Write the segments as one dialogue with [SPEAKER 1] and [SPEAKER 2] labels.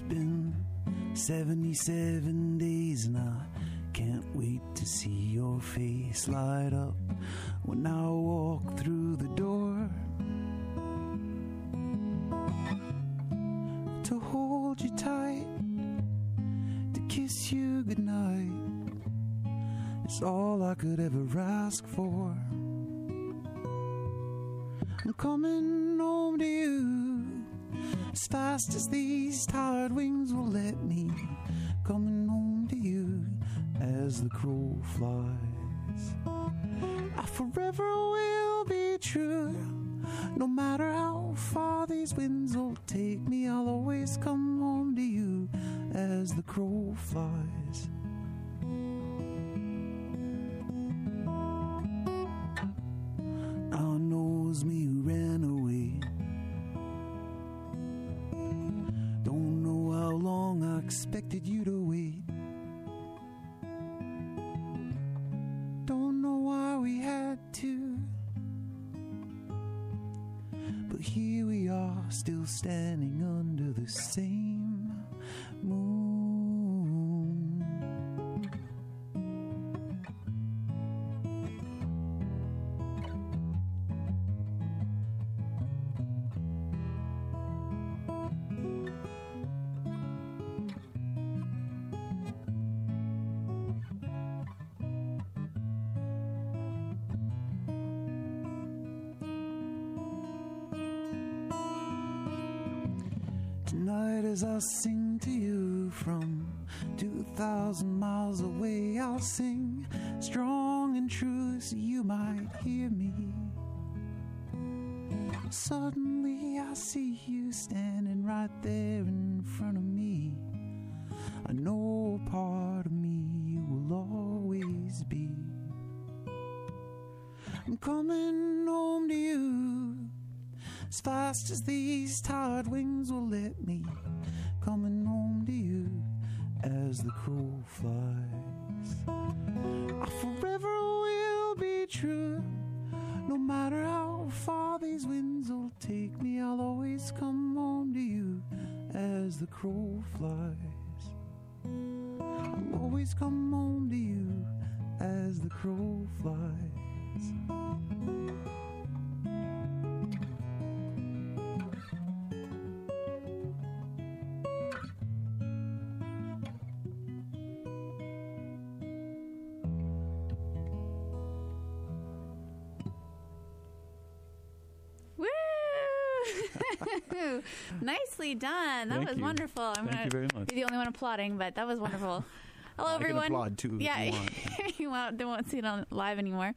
[SPEAKER 1] It's been 77 days and I can't wait to see your face light up when I walk through the door. To hold you tight, to kiss you goodnight. It's all I could ever ask for. I'm coming home to you as fast as these tired wings as I sing to you from 2,000 miles away, I'll sing strong and true so you might hear me. Suddenly, I see you standing right there in front of me. I know part of me you will always be. I'm coming home to you as fast as these tired wings will flies. I'll always come home to you as the crow flies.
[SPEAKER 2] Nicely done. That
[SPEAKER 3] Thank
[SPEAKER 2] was
[SPEAKER 3] you.
[SPEAKER 2] wonderful. I'm
[SPEAKER 3] Thank
[SPEAKER 2] gonna
[SPEAKER 3] you very much.
[SPEAKER 2] be the only one applauding, but that was wonderful. Hello,
[SPEAKER 3] I can
[SPEAKER 2] everyone.
[SPEAKER 3] applaud, too, if
[SPEAKER 2] Yeah,
[SPEAKER 3] you want.
[SPEAKER 2] you won't, they won't see it on live anymore.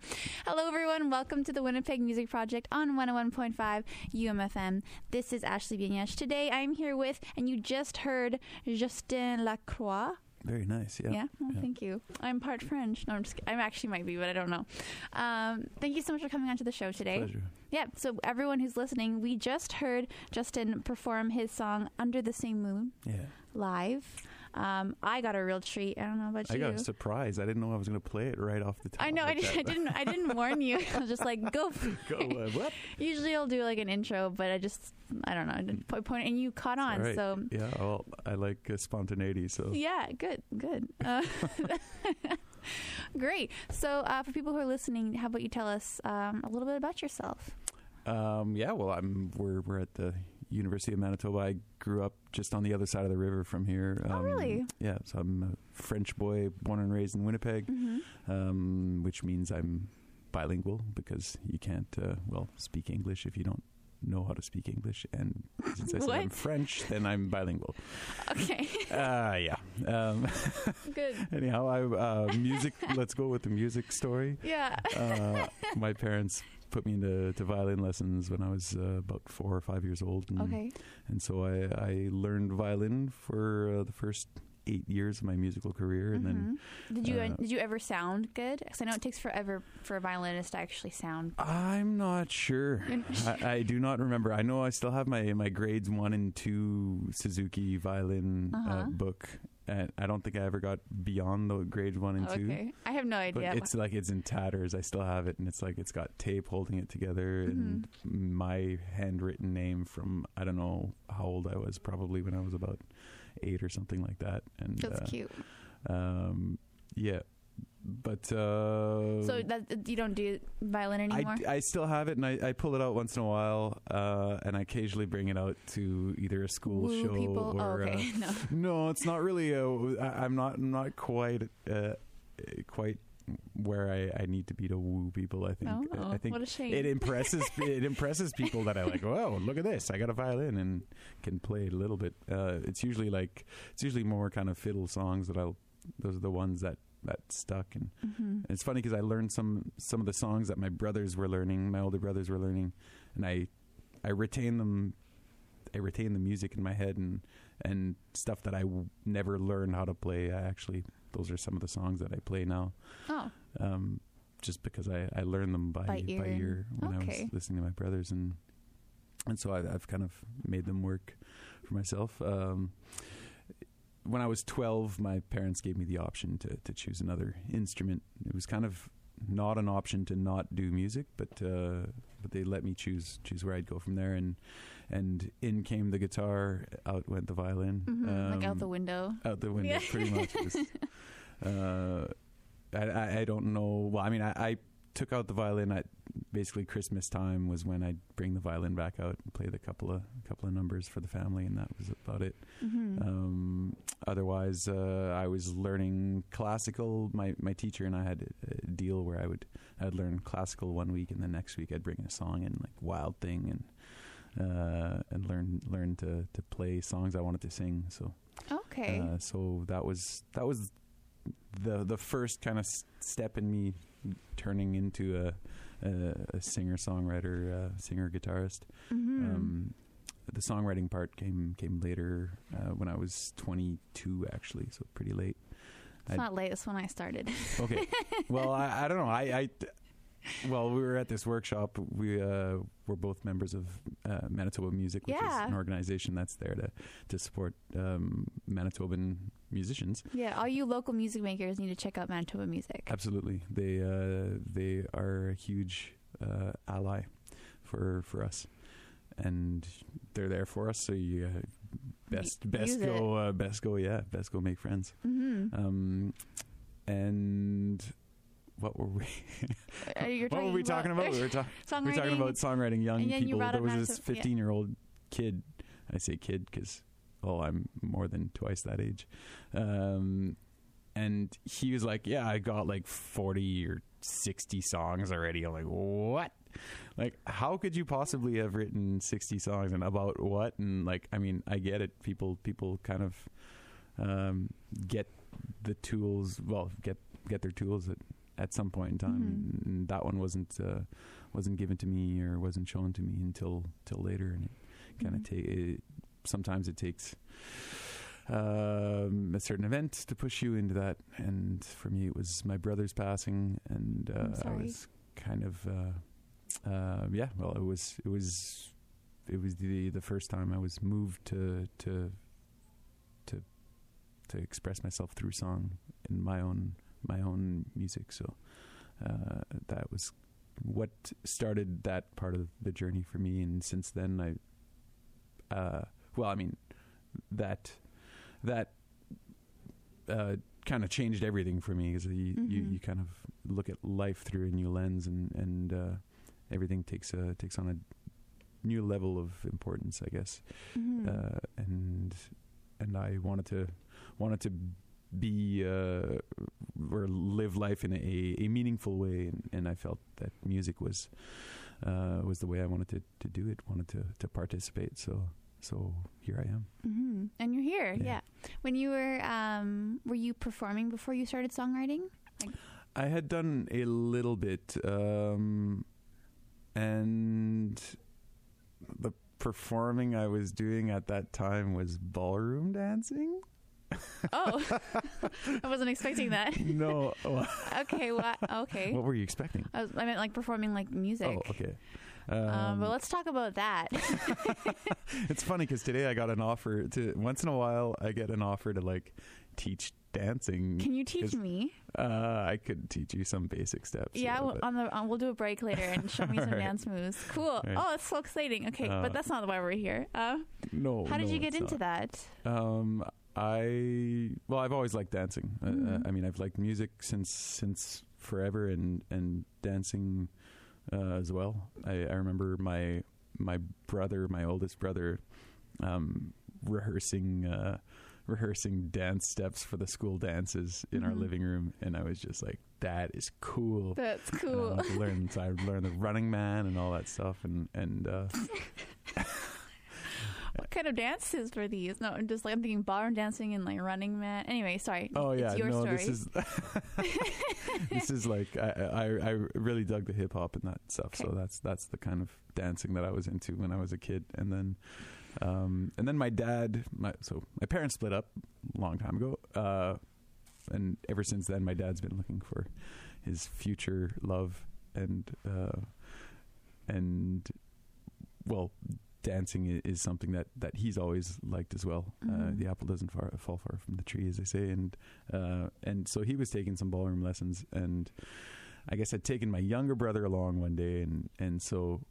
[SPEAKER 2] Hello, everyone. Welcome to the Winnipeg Music Project on 101.5 UMFM. This is Ashley Bienyesh. Today, I'm here with, and you just heard Justin Lacroix.
[SPEAKER 3] Very nice. Yeah.
[SPEAKER 2] Yeah, well,
[SPEAKER 3] Yeah.
[SPEAKER 2] thank you. I'm part French. No, I'm just. I'm actually might be, but I don't know. Um, thank you so much for coming onto the show today.
[SPEAKER 3] Pleasure.
[SPEAKER 2] Yeah. So everyone who's listening, we just heard Justin perform his song "Under the Same Moon"
[SPEAKER 3] Yeah.
[SPEAKER 2] live. Um, I got a real treat. I don't know about
[SPEAKER 3] I
[SPEAKER 2] you.
[SPEAKER 3] I got a surprise. I didn't know I was going to play it right off the top.
[SPEAKER 2] I know. I, did, I, didn't. I didn't warn you. I was just like, go.
[SPEAKER 3] Go, uh, what?
[SPEAKER 2] Usually I'll do like an intro, but I just, I don't know. I didn't point, point and you caught on.
[SPEAKER 3] Right.
[SPEAKER 2] So
[SPEAKER 3] Yeah. Well, I like uh, spontaneity. So
[SPEAKER 2] Yeah, good, good. Uh, great. So, uh, for people who are listening, how about you tell us um, a little bit about yourself?
[SPEAKER 3] Um, yeah, well, I'm we're we're at the University of Manitoba. I grew up just on the other side of the river from here. Um,
[SPEAKER 2] Oh, really?
[SPEAKER 3] Yeah, so I'm a French boy, born and raised in Winnipeg,
[SPEAKER 2] Mm-hmm.
[SPEAKER 3] um, which means I'm bilingual because you can't uh, well speak English if you don't know how to speak English. And since I said I'm French, then I'm bilingual.
[SPEAKER 2] Okay,
[SPEAKER 3] Uh, yeah. Um,
[SPEAKER 2] good.
[SPEAKER 3] anyhow, I uh, music. let's go with the music story.
[SPEAKER 2] Yeah.
[SPEAKER 3] uh, my parents put me into to violin lessons when I was uh, about four or five years old, and,
[SPEAKER 2] Okay.
[SPEAKER 3] and so I, I learned violin for uh, the first eight years of my musical career, and then
[SPEAKER 2] Mhm. did you
[SPEAKER 3] uh,
[SPEAKER 2] did you ever sound good? Because I know it takes forever for a violinist to actually sound.
[SPEAKER 3] I'm not sure. I, I do not remember. I know I still have my my grades one and two Suzuki violin uh
[SPEAKER 2] Uh-huh.
[SPEAKER 3] book,
[SPEAKER 1] and I don't think I ever got beyond the grade one and two.
[SPEAKER 2] okay. I have no
[SPEAKER 1] But
[SPEAKER 2] idea.
[SPEAKER 1] it's like it's in tatters. I still have it, and it's like it's got tape holding it together, and
[SPEAKER 2] Mm-hmm.
[SPEAKER 1] my handwritten name from I don't know how old I was, probably when I was about eight or something like that. And
[SPEAKER 2] That's
[SPEAKER 1] uh,
[SPEAKER 2] cute.
[SPEAKER 1] um, yeah, but uh,
[SPEAKER 2] So that you don't do violin anymore?
[SPEAKER 1] I, I still have it, and I, I pull it out once in a while, uh, and I occasionally bring it out to either a school
[SPEAKER 2] Woo
[SPEAKER 1] show
[SPEAKER 2] people.
[SPEAKER 1] or
[SPEAKER 2] oh, okay. no.
[SPEAKER 1] uh, no, it's not really. A, I, I'm not. I'm not quite. Uh, quite where I, I need to be to woo people. I think.
[SPEAKER 2] Oh,
[SPEAKER 1] I think
[SPEAKER 2] what a shame.
[SPEAKER 1] it impresses it impresses people that I like. Oh, look at this! I got a violin and can play it a little bit. Uh, it's usually like it's usually more kind of fiddle songs that I'll. Those are the ones that that stuck and
[SPEAKER 2] hmm
[SPEAKER 1] and it's funny because I learned some some of the songs that my brothers were learning, my older brothers were learning, and I I retain them. I retain the music in my head and and stuff that I w- never learned how to play. I actually those are some of the songs that I play now,
[SPEAKER 2] Oh,
[SPEAKER 1] um, just because I, I learned them by
[SPEAKER 2] By ear and-
[SPEAKER 1] when I was listening to my brothers and and so I, I've kind of made them work for myself. Um, when I was 12, my parents gave me the option to, to choose another instrument. It was kind of not an option to not do music, but uh, but they let me choose choose where I'd go from there. And and in came the guitar, out went the violin.
[SPEAKER 2] hmm like out
[SPEAKER 1] Um,
[SPEAKER 2] the window.
[SPEAKER 1] out the window,
[SPEAKER 2] Yeah.
[SPEAKER 1] pretty much. Uh, I, I I don't know. Well, I mean, I, I took out the violin at basically Christmas time was when I'd bring the violin back out and play the couple of couple of numbers for the family, and that was about it.
[SPEAKER 2] hmm
[SPEAKER 1] Um, otherwise, uh, I was learning classical. My my teacher and I had a, deal where I would I'd learn classical one week, and the next week I'd bring a song and like Wild Thing and. Uh, and learn learn to, to play songs I wanted to sing. So
[SPEAKER 2] okay.
[SPEAKER 1] uh, so that was that was the the first kind of s- step in me turning into a a, singer songwriter, uh, singer guitarist.
[SPEAKER 2] hmm
[SPEAKER 1] Um, the songwriting part came came later uh, when I was 22, actually, so pretty late.
[SPEAKER 2] it's
[SPEAKER 1] I-
[SPEAKER 2] not late. It's when I started.
[SPEAKER 1] Okay, well, I, I don't know. I, I well, we were at this workshop. We uh, were both members of uh, Manitoba Music, which is an organization that's there to to support um, Manitoban musicians.
[SPEAKER 2] yeah, all you local music makers need to check out Manitoba Music.
[SPEAKER 1] Absolutely, they uh, they are a huge uh, ally for for us, and they're there for us. So you uh, best best
[SPEAKER 2] use
[SPEAKER 1] go uh, best go yeah best go make friends.
[SPEAKER 2] hmm
[SPEAKER 1] Um, and what were we? What were we talking about? We were, we were talking about songwriting young
[SPEAKER 2] then you
[SPEAKER 1] people. There was this 15 year old kid. I say kid because oh, I'm more than twice that age. Um, and he was like, "Yeah, I got like 40 or 60 songs already." I'm like, "What?" Like, how could you possibly have written 60 songs and about what? And like, I mean, I get it. People, people kind of um, get the tools. Well, get get their tools at at some point in time.
[SPEAKER 2] Mhm.
[SPEAKER 1] And that one wasn't uh, wasn't given to me or wasn't shown to me until till later, and it kind of
[SPEAKER 2] Mhm.
[SPEAKER 1] take. Sometimes it takes um, a certain event to push you into that, and for me, it was my brother's passing, and uh, I was kind of uh, uh, yeah. Well, it was it was it was the the first time I was moved to to to to express myself through song in my own my own music. So uh, that was what started that part of the journey for me, and since then I, uh, well, I mean that that uh, kind of changed everything for me because you, you
[SPEAKER 2] Mhm.
[SPEAKER 1] you kind of look at life through a new lens, and and uh, everything takes a takes on a new level of importance, I guess
[SPEAKER 2] Mhm.
[SPEAKER 1] uh, and and I wanted to wanted to be uh, or live life in a, a meaningful way, and, and I felt that music was uh, was the way I wanted to, to do it. Wanted to, to participate. So so here I am.
[SPEAKER 2] hmm And you're here,
[SPEAKER 1] Yeah.
[SPEAKER 2] yeah. When you were, um, were you performing before you started songwriting?
[SPEAKER 1] I had done a little bit, um, and the performing I was doing at that time was ballroom dancing.
[SPEAKER 2] Oh, I wasn't expecting that.
[SPEAKER 1] no,
[SPEAKER 2] Okay, what? Okay.
[SPEAKER 1] what were you expecting?
[SPEAKER 2] I, was, I meant like performing like music.
[SPEAKER 1] Oh, okay.
[SPEAKER 2] um, but let's talk about that.
[SPEAKER 1] it's funny because today I got an offer to once in a while I get an offer to like teach dancing.
[SPEAKER 2] Can you teach me?
[SPEAKER 1] Uh, I could teach you some basic steps.
[SPEAKER 2] Yeah, we'll, on the um, we'll do a break later and show me some
[SPEAKER 1] Alright.
[SPEAKER 2] dance moves. Cool.
[SPEAKER 1] Right.
[SPEAKER 2] Oh, it's so exciting. Okay,
[SPEAKER 1] Uh,
[SPEAKER 2] but that's not why we're here. Uh,
[SPEAKER 1] no.
[SPEAKER 2] how did
[SPEAKER 1] no,
[SPEAKER 2] you get into
[SPEAKER 1] not.
[SPEAKER 2] that?
[SPEAKER 1] Um, I well, I've always liked dancing. Uh,
[SPEAKER 2] Mhm.
[SPEAKER 1] Uh, I mean, I've liked music since since forever, and and dancing uh, as well. I, I remember my my brother, my oldest brother, um, rehearsing. Uh, rehearsing dance steps for the school dances in our
[SPEAKER 2] Mhm.
[SPEAKER 1] living room and I was just like that is cool
[SPEAKER 2] That's
[SPEAKER 1] And I
[SPEAKER 2] cool.
[SPEAKER 1] wanted to learn so I learned the running man and all that stuff and and uh,
[SPEAKER 2] What kind of dances were these? No, I'm just like I'm thinking ballroom dancing and like running man. Anyway, sorry.
[SPEAKER 1] Oh yeah,
[SPEAKER 2] your
[SPEAKER 1] no,
[SPEAKER 2] story.
[SPEAKER 1] this is this is like I, I I really dug the hip hop and that stuff. So that's that's the kind of dancing that I was into when I was a kid. And then um and then my dad, my so my parents split up a long time ago. Uh, and ever since then, my dad's been looking for his future love and uh, and well, dancing is something that, that he's always liked as well. Uh,
[SPEAKER 2] Mhm.
[SPEAKER 1] the apple doesn't far, fall far from the tree, as they say, and uh, and so he was taking some ballroom lessons, and I guess I'd taken my younger brother along one day, and and so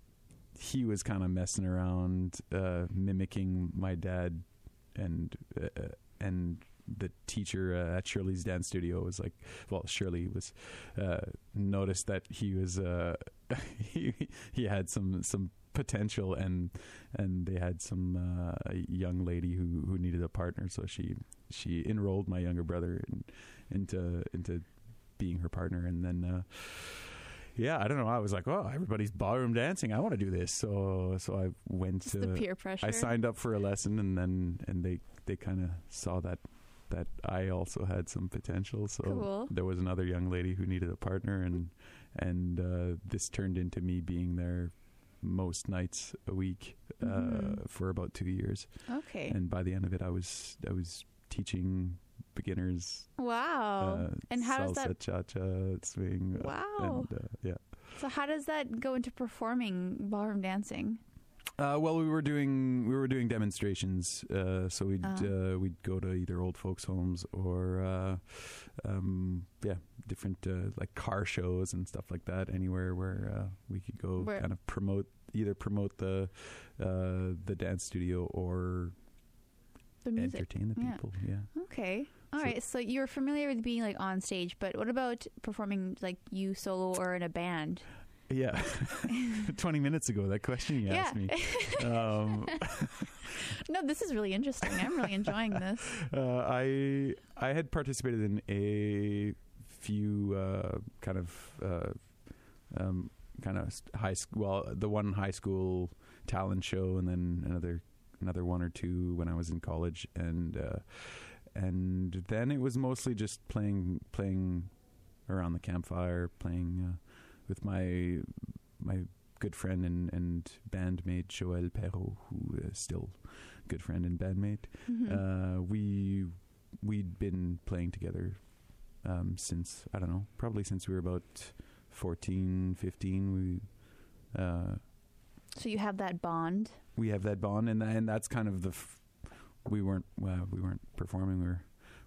[SPEAKER 1] he was kind of messing around, uh, mimicking my dad, and uh, and the teacher uh, at Shirley's dance studio was like, well, Shirley was uh, noticed that he was uh, he he had some some potential and and they had some uh, young lady who who needed a partner. So she she enrolled my younger brother in, into into being her partner. And then uh yeah i don't know. I was like oh everybody's ballroom dancing. I want to do this. So so i went
[SPEAKER 2] It's
[SPEAKER 1] to
[SPEAKER 2] the peer pressure.
[SPEAKER 1] I signed up for a lesson, and then and they they kind of saw that that I also had some potential. So
[SPEAKER 2] Cool.
[SPEAKER 1] there was another young lady who needed a partner, and and uh, this turned into me being there most nights a week uh,
[SPEAKER 2] Mhm.
[SPEAKER 1] for about two years.
[SPEAKER 2] Okay.
[SPEAKER 1] And by the end of it, I was I was teaching beginners.
[SPEAKER 2] wow.
[SPEAKER 1] uh,
[SPEAKER 2] and how does
[SPEAKER 1] salsa,
[SPEAKER 2] that?
[SPEAKER 1] cha-cha, swing. uh,
[SPEAKER 2] Wow.
[SPEAKER 1] and uh, yeah.
[SPEAKER 2] So how does that go into performing ballroom dancing?
[SPEAKER 1] Uh, well, we were doing we were doing demonstrations, uh, so we'd
[SPEAKER 2] Oh.
[SPEAKER 1] uh, we'd go to either old folks' homes or uh, um, yeah, different uh, like car shows and stuff like that. Anywhere where uh, we could go,
[SPEAKER 2] Where-
[SPEAKER 1] kind of promote either promote the uh, the dance studio or
[SPEAKER 2] The
[SPEAKER 1] entertain the
[SPEAKER 2] Yeah.
[SPEAKER 1] people. Yeah.
[SPEAKER 2] Okay. All
[SPEAKER 1] So-
[SPEAKER 2] right. So you're familiar with being like on stage, but what about performing like you solo or in a band?
[SPEAKER 1] Yeah. Twenty minutes ago, that question you asked me. Um,
[SPEAKER 2] no, this is really interesting. I'm really enjoying this.
[SPEAKER 1] Uh, I I had participated in a few uh, kind of uh, um, kind of high school. Well, the one high school talent show, and then another another one or two when I was in college, and uh, and then it was mostly just playing playing around the campfire, playing uh, with my my good friend and, and bandmate Joël Perrault, who is still good friend and bandmate
[SPEAKER 2] Mhm.
[SPEAKER 1] uh, we we'd been playing together um, since I don't know, probably since we were about 14, 15. We uh,
[SPEAKER 2] so you have that bond.
[SPEAKER 1] we have that bond, and and that's kind of the f- we weren't well, we weren't performing. We were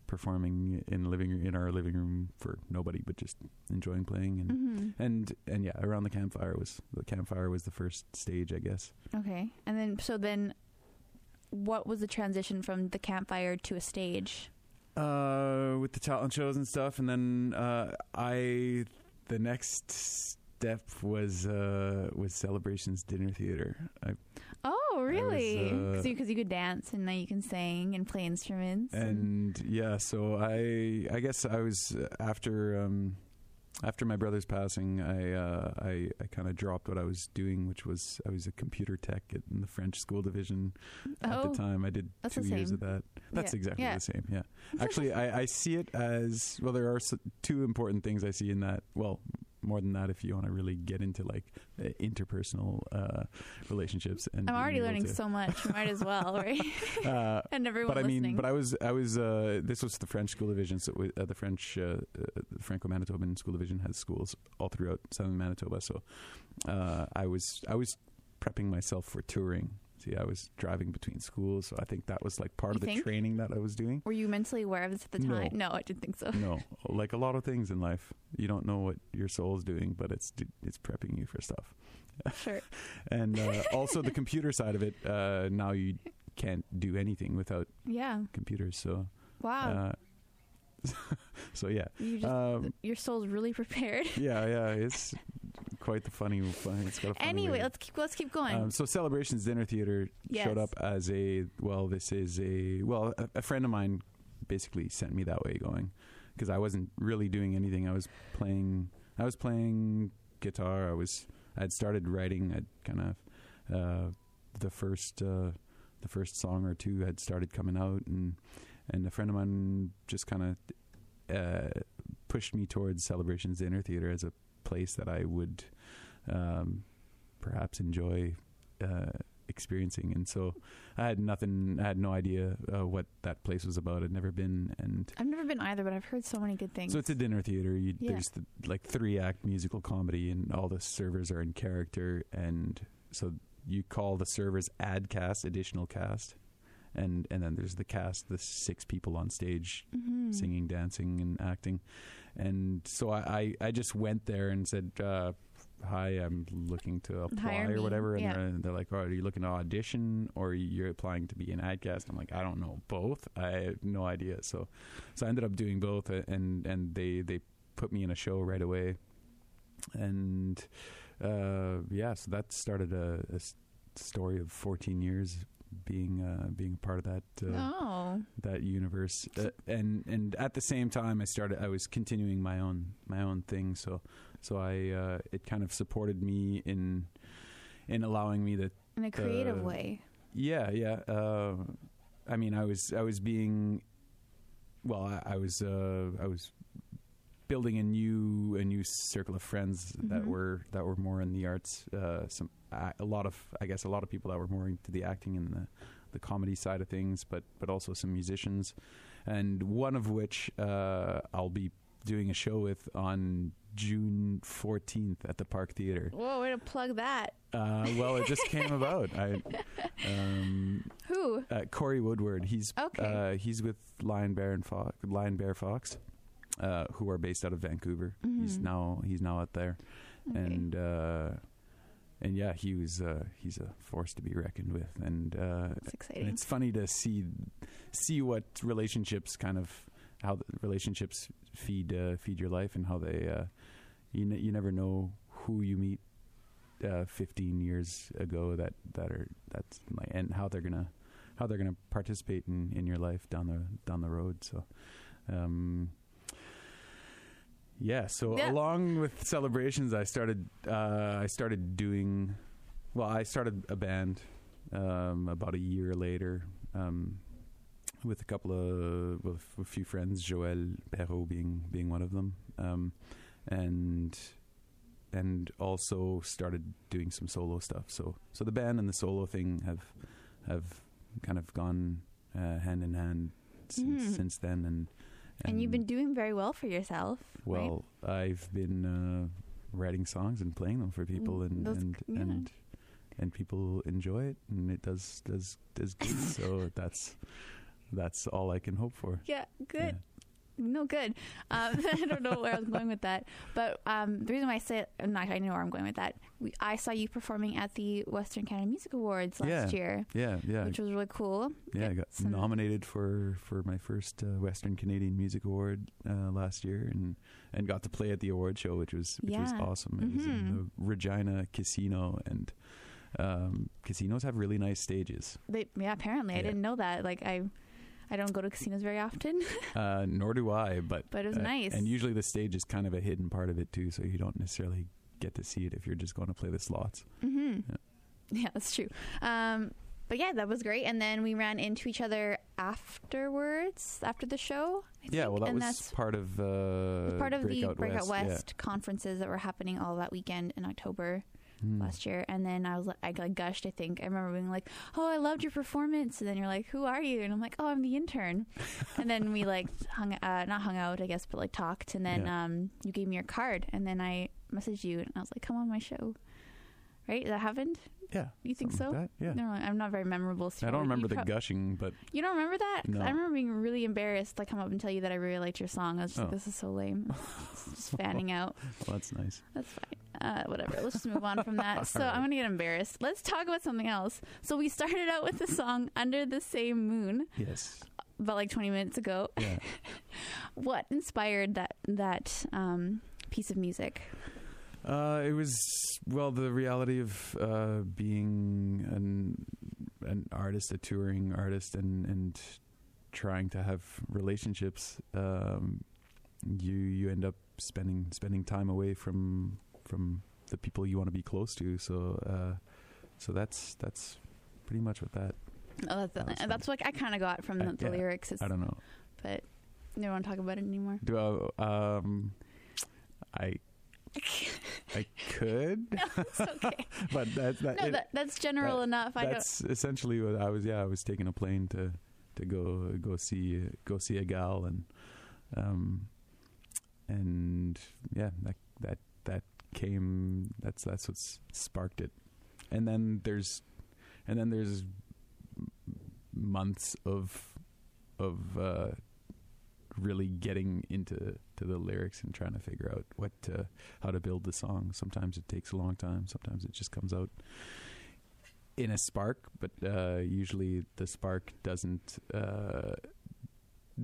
[SPEAKER 1] performing in living in our living room for nobody, but just enjoying playing and.
[SPEAKER 2] hmm
[SPEAKER 1] And and yeah, around the campfire was the campfire was the first stage, I guess.
[SPEAKER 2] Okay. And then, so then, what was the transition from the campfire to a stage?
[SPEAKER 1] uh, with the talent shows and stuff, and then uh, I the next step was uh, was celebrations dinner theater. I,
[SPEAKER 2] Oh, really?
[SPEAKER 1] uh,
[SPEAKER 2] Because you, could dance and now you can sing and play instruments.
[SPEAKER 1] and yeah, so I I guess I was uh, after um, after my brother's passing, I uh, I, I kind of dropped what I was doing, which was I was a computer tech at, in the French school division at
[SPEAKER 2] oh,
[SPEAKER 1] the time. I did two years of that. That's
[SPEAKER 2] Yeah.
[SPEAKER 1] exactly
[SPEAKER 2] Yeah.
[SPEAKER 1] the same. Yeah. Actually, I, I see it as well. There are two important things I see in that. Well, more than that, if you want to really get into like uh, interpersonal uh, relationships. And
[SPEAKER 2] I'm already learning
[SPEAKER 1] to-
[SPEAKER 2] so much. Might as well, right?
[SPEAKER 1] Uh,
[SPEAKER 2] and everyone
[SPEAKER 1] but I mean, but I was, I was. Uh, this was the French school division. So we- uh, the French, uh, uh, Franco-Manitoban school division has schools all throughout southern Manitoba. So uh, I was, I was prepping myself for touring See, I was driving between schools, so I think that was like part
[SPEAKER 2] You
[SPEAKER 1] of the
[SPEAKER 2] think?
[SPEAKER 1] training that I was doing.
[SPEAKER 2] Were you mentally aware of this at the
[SPEAKER 1] No.
[SPEAKER 2] time? No, I didn't think so.
[SPEAKER 1] no, like a lot of things in life, you don't know what your soul's doing, but it's it's prepping you for stuff.
[SPEAKER 2] Sure.
[SPEAKER 1] And uh, also the computer side of it. Uh, now you can't do anything without
[SPEAKER 2] Yeah.
[SPEAKER 1] computers. So,
[SPEAKER 2] Wow.
[SPEAKER 1] uh, so yeah,
[SPEAKER 2] you just
[SPEAKER 1] um,
[SPEAKER 2] your soul's really prepared.
[SPEAKER 1] yeah, yeah. It's quite the funny. funny it's got a funny
[SPEAKER 2] anyway,
[SPEAKER 1] way.
[SPEAKER 2] let's keep let's keep going.
[SPEAKER 1] Um, so celebrations dinner theater showed up as a well. This is a well. A, a friend of mine basically sent me that way going because I wasn't really doing anything. I was playing. I was playing guitar. I was. I had started writing. I'd kind of uh, the first uh, the first song or two had started coming out, and and a friend of mine just kind of uh, pushed me towards celebrations dinner theater as a place that I would um, perhaps enjoy uh, experiencing. And so I had nothing, I had no idea uh, what that place was about. I'd never been. And
[SPEAKER 2] I've never been either, but I've heard so many good things.
[SPEAKER 1] so it's a dinner theater. You,
[SPEAKER 2] Yeah.
[SPEAKER 1] There's the, like three act musical comedy, and all the servers are in character. And so you call the servers ad cast, additional cast. And, and then there's the cast, the six people on stage
[SPEAKER 2] Mhm.
[SPEAKER 1] singing, dancing, and acting. And so I, I, I just went there and said, uh, "Hi, I'm looking to apply
[SPEAKER 2] Hire
[SPEAKER 1] or
[SPEAKER 2] me,
[SPEAKER 1] whatever." And
[SPEAKER 2] yeah.
[SPEAKER 1] they're, they're like, "Oh, are you looking to audition or you're applying to be an ad adcast?" I'm like, "I don't know both. I have no idea." So, so I ended up doing both, and and they they put me in a show right away, and uh, yeah, so that started a, a s- story of 14 years being uh, being a part of that. Uh,
[SPEAKER 2] oh,
[SPEAKER 1] that universe uh, and and at the same time I started I was continuing my own my own thing so so I uh, it kind of supported me in in allowing me to
[SPEAKER 2] in a creative
[SPEAKER 1] Uh,
[SPEAKER 2] way.
[SPEAKER 1] yeah yeah uh, I mean I was I was being well I, I was uh, I was building a new a new circle of friends that
[SPEAKER 2] Mhm.
[SPEAKER 1] were that were more in the arts uh, some a a lot of I guess a lot of people that were more into the acting and the the comedy side of things but but also some musicians and one of which uh, I'll be doing a show with on June 14th at the Park Theater.
[SPEAKER 2] Whoa, way to plug that.
[SPEAKER 1] Uh, well, it just came about. I, um,
[SPEAKER 2] Who?
[SPEAKER 1] uh, Corey Woodward. He's
[SPEAKER 2] Okay.
[SPEAKER 1] uh, he's with Lion Bear and Fox, Lion Bear Fox, uh, who are based out of Vancouver. He's
[SPEAKER 2] Mhm.
[SPEAKER 1] now he's now out there,
[SPEAKER 2] Okay.
[SPEAKER 1] and uh, and yeah, he was uh, he's a force to be reckoned with, and uh,
[SPEAKER 2] That's
[SPEAKER 1] and
[SPEAKER 2] exciting.
[SPEAKER 1] it's funny to see see what relationships kind of how the relationships feed uh, feed your life and how they uh, you ne- you never know who you meet uh, 15 years ago that that are that's like and how they're gonna how they're gonna participate in, in your life down the down the road so um yeah so
[SPEAKER 2] Yeah.
[SPEAKER 1] along with celebrations I started uh, I started doing well I started a band um, about a year later um, with a couple of with a few friends, Joel Perrault being being one of them, um, and and also started doing some solo stuff. So so the band and the solo thing have have kind of gone uh, hand in hand since
[SPEAKER 2] Mhm.
[SPEAKER 1] since then, and,
[SPEAKER 2] and you've been doing very well for yourself. right?
[SPEAKER 1] well. I've been uh, writing songs and playing them for people,
[SPEAKER 2] Mm,
[SPEAKER 1] and
[SPEAKER 2] those-
[SPEAKER 1] and
[SPEAKER 2] yeah.
[SPEAKER 1] and and people enjoy it, and it does does does good. so that's that's all I can hope for.
[SPEAKER 2] Yeah, good.
[SPEAKER 1] Yeah.
[SPEAKER 2] No, good. Um, I don't know where I was going with that, but um, the reason why I say uh, no, I know where I'm going with that. We, I saw you performing at the Western Canada Music Awards last
[SPEAKER 1] Yeah.
[SPEAKER 2] year,
[SPEAKER 1] Yeah, yeah,
[SPEAKER 2] which was really cool.
[SPEAKER 1] yeah. I got
[SPEAKER 2] Some-
[SPEAKER 1] nominated for for my first uh, Western Canadian Music Award uh, last year, and and got to play at the award show, which was which was awesome. It was in
[SPEAKER 2] Mhm.
[SPEAKER 1] the Regina Casino, and um, casinos have really nice stages.
[SPEAKER 2] They, yeah, apparently I didn't know that. Like I, I don't go to casinos very often,
[SPEAKER 1] Uh, nor do I, but
[SPEAKER 2] but it was
[SPEAKER 1] uh,
[SPEAKER 2] nice.
[SPEAKER 1] And usually the stage is kind of a hidden part of it too, so you don't necessarily get to see it if you're just going to play the slots.
[SPEAKER 2] hmm
[SPEAKER 1] Yeah.
[SPEAKER 2] Yeah, that's true. Um, but yeah, that was great. And then we ran into each other afterwards, after the show. I
[SPEAKER 1] Yeah,
[SPEAKER 2] think,
[SPEAKER 1] well, that
[SPEAKER 2] and
[SPEAKER 1] was
[SPEAKER 2] that's
[SPEAKER 1] part of uh,
[SPEAKER 2] part of
[SPEAKER 1] Breakout
[SPEAKER 2] the Breakout
[SPEAKER 1] West.
[SPEAKER 2] West, conferences that were happening all that weekend in October
[SPEAKER 1] Hmm.
[SPEAKER 2] last year. And then I was like, I like gushed. I think I remember being like, "Oh, I loved your performance." And then you're like, "Who are you?" And I'm like, "Oh, I'm the intern." and then we like hung, uh, not hung out, I guess, but like talked. And then
[SPEAKER 1] Yeah.
[SPEAKER 2] um, you gave me your card, and then I messaged you, and I was like, "Come on my show." Right? That happened.
[SPEAKER 1] Yeah.
[SPEAKER 2] You think so?
[SPEAKER 1] like Yeah.
[SPEAKER 2] No, I'm not very memorable. So
[SPEAKER 1] I don't remember the
[SPEAKER 2] prob-
[SPEAKER 1] gushing, but
[SPEAKER 2] You don't remember that?
[SPEAKER 1] No.
[SPEAKER 2] I remember being really embarrassed to come up and tell you that I really liked your song. I was just like,
[SPEAKER 1] Oh.
[SPEAKER 2] this is so lame. just fanning out.
[SPEAKER 1] well, that's nice.
[SPEAKER 2] That's fine. Uh, whatever. Let's just move on from that. So
[SPEAKER 1] right.
[SPEAKER 2] I'm gonna get embarrassed. Let's talk about something else. So we started out with the song "Under the Same Moon"
[SPEAKER 1] Yes.
[SPEAKER 2] about like 20 minutes ago.
[SPEAKER 1] Yeah.
[SPEAKER 2] What inspired that that um, piece of music?
[SPEAKER 1] Uh, it was well the reality of uh, being an an artist, a touring artist, and and trying to have relationships. Um, you you end up spending spending time away from from the people you want to be close to. So uh, so that's that's pretty much what that.
[SPEAKER 2] Oh, that's, that's what I kind of got from the,
[SPEAKER 1] I-
[SPEAKER 2] the
[SPEAKER 1] yeah.
[SPEAKER 2] lyrics. It's,
[SPEAKER 1] I don't know.
[SPEAKER 2] but you don't want to talk about it anymore.
[SPEAKER 1] Do I? Um, I I could,
[SPEAKER 2] it's okay.
[SPEAKER 1] but that's that.
[SPEAKER 2] No,
[SPEAKER 1] it-
[SPEAKER 2] that, that's general
[SPEAKER 1] that-
[SPEAKER 2] enough.
[SPEAKER 1] That's essentially what I was. Yeah, I was taking a plane to to go go see go see a gal and um and yeah that that that came that's that's what sparked it and then there's and then there's months of of uh really getting into to the lyrics and trying to figure out what uh, how to build the song sometimes it takes a long time sometimes it just comes out in a spark, but uh, usually the spark doesn't uh,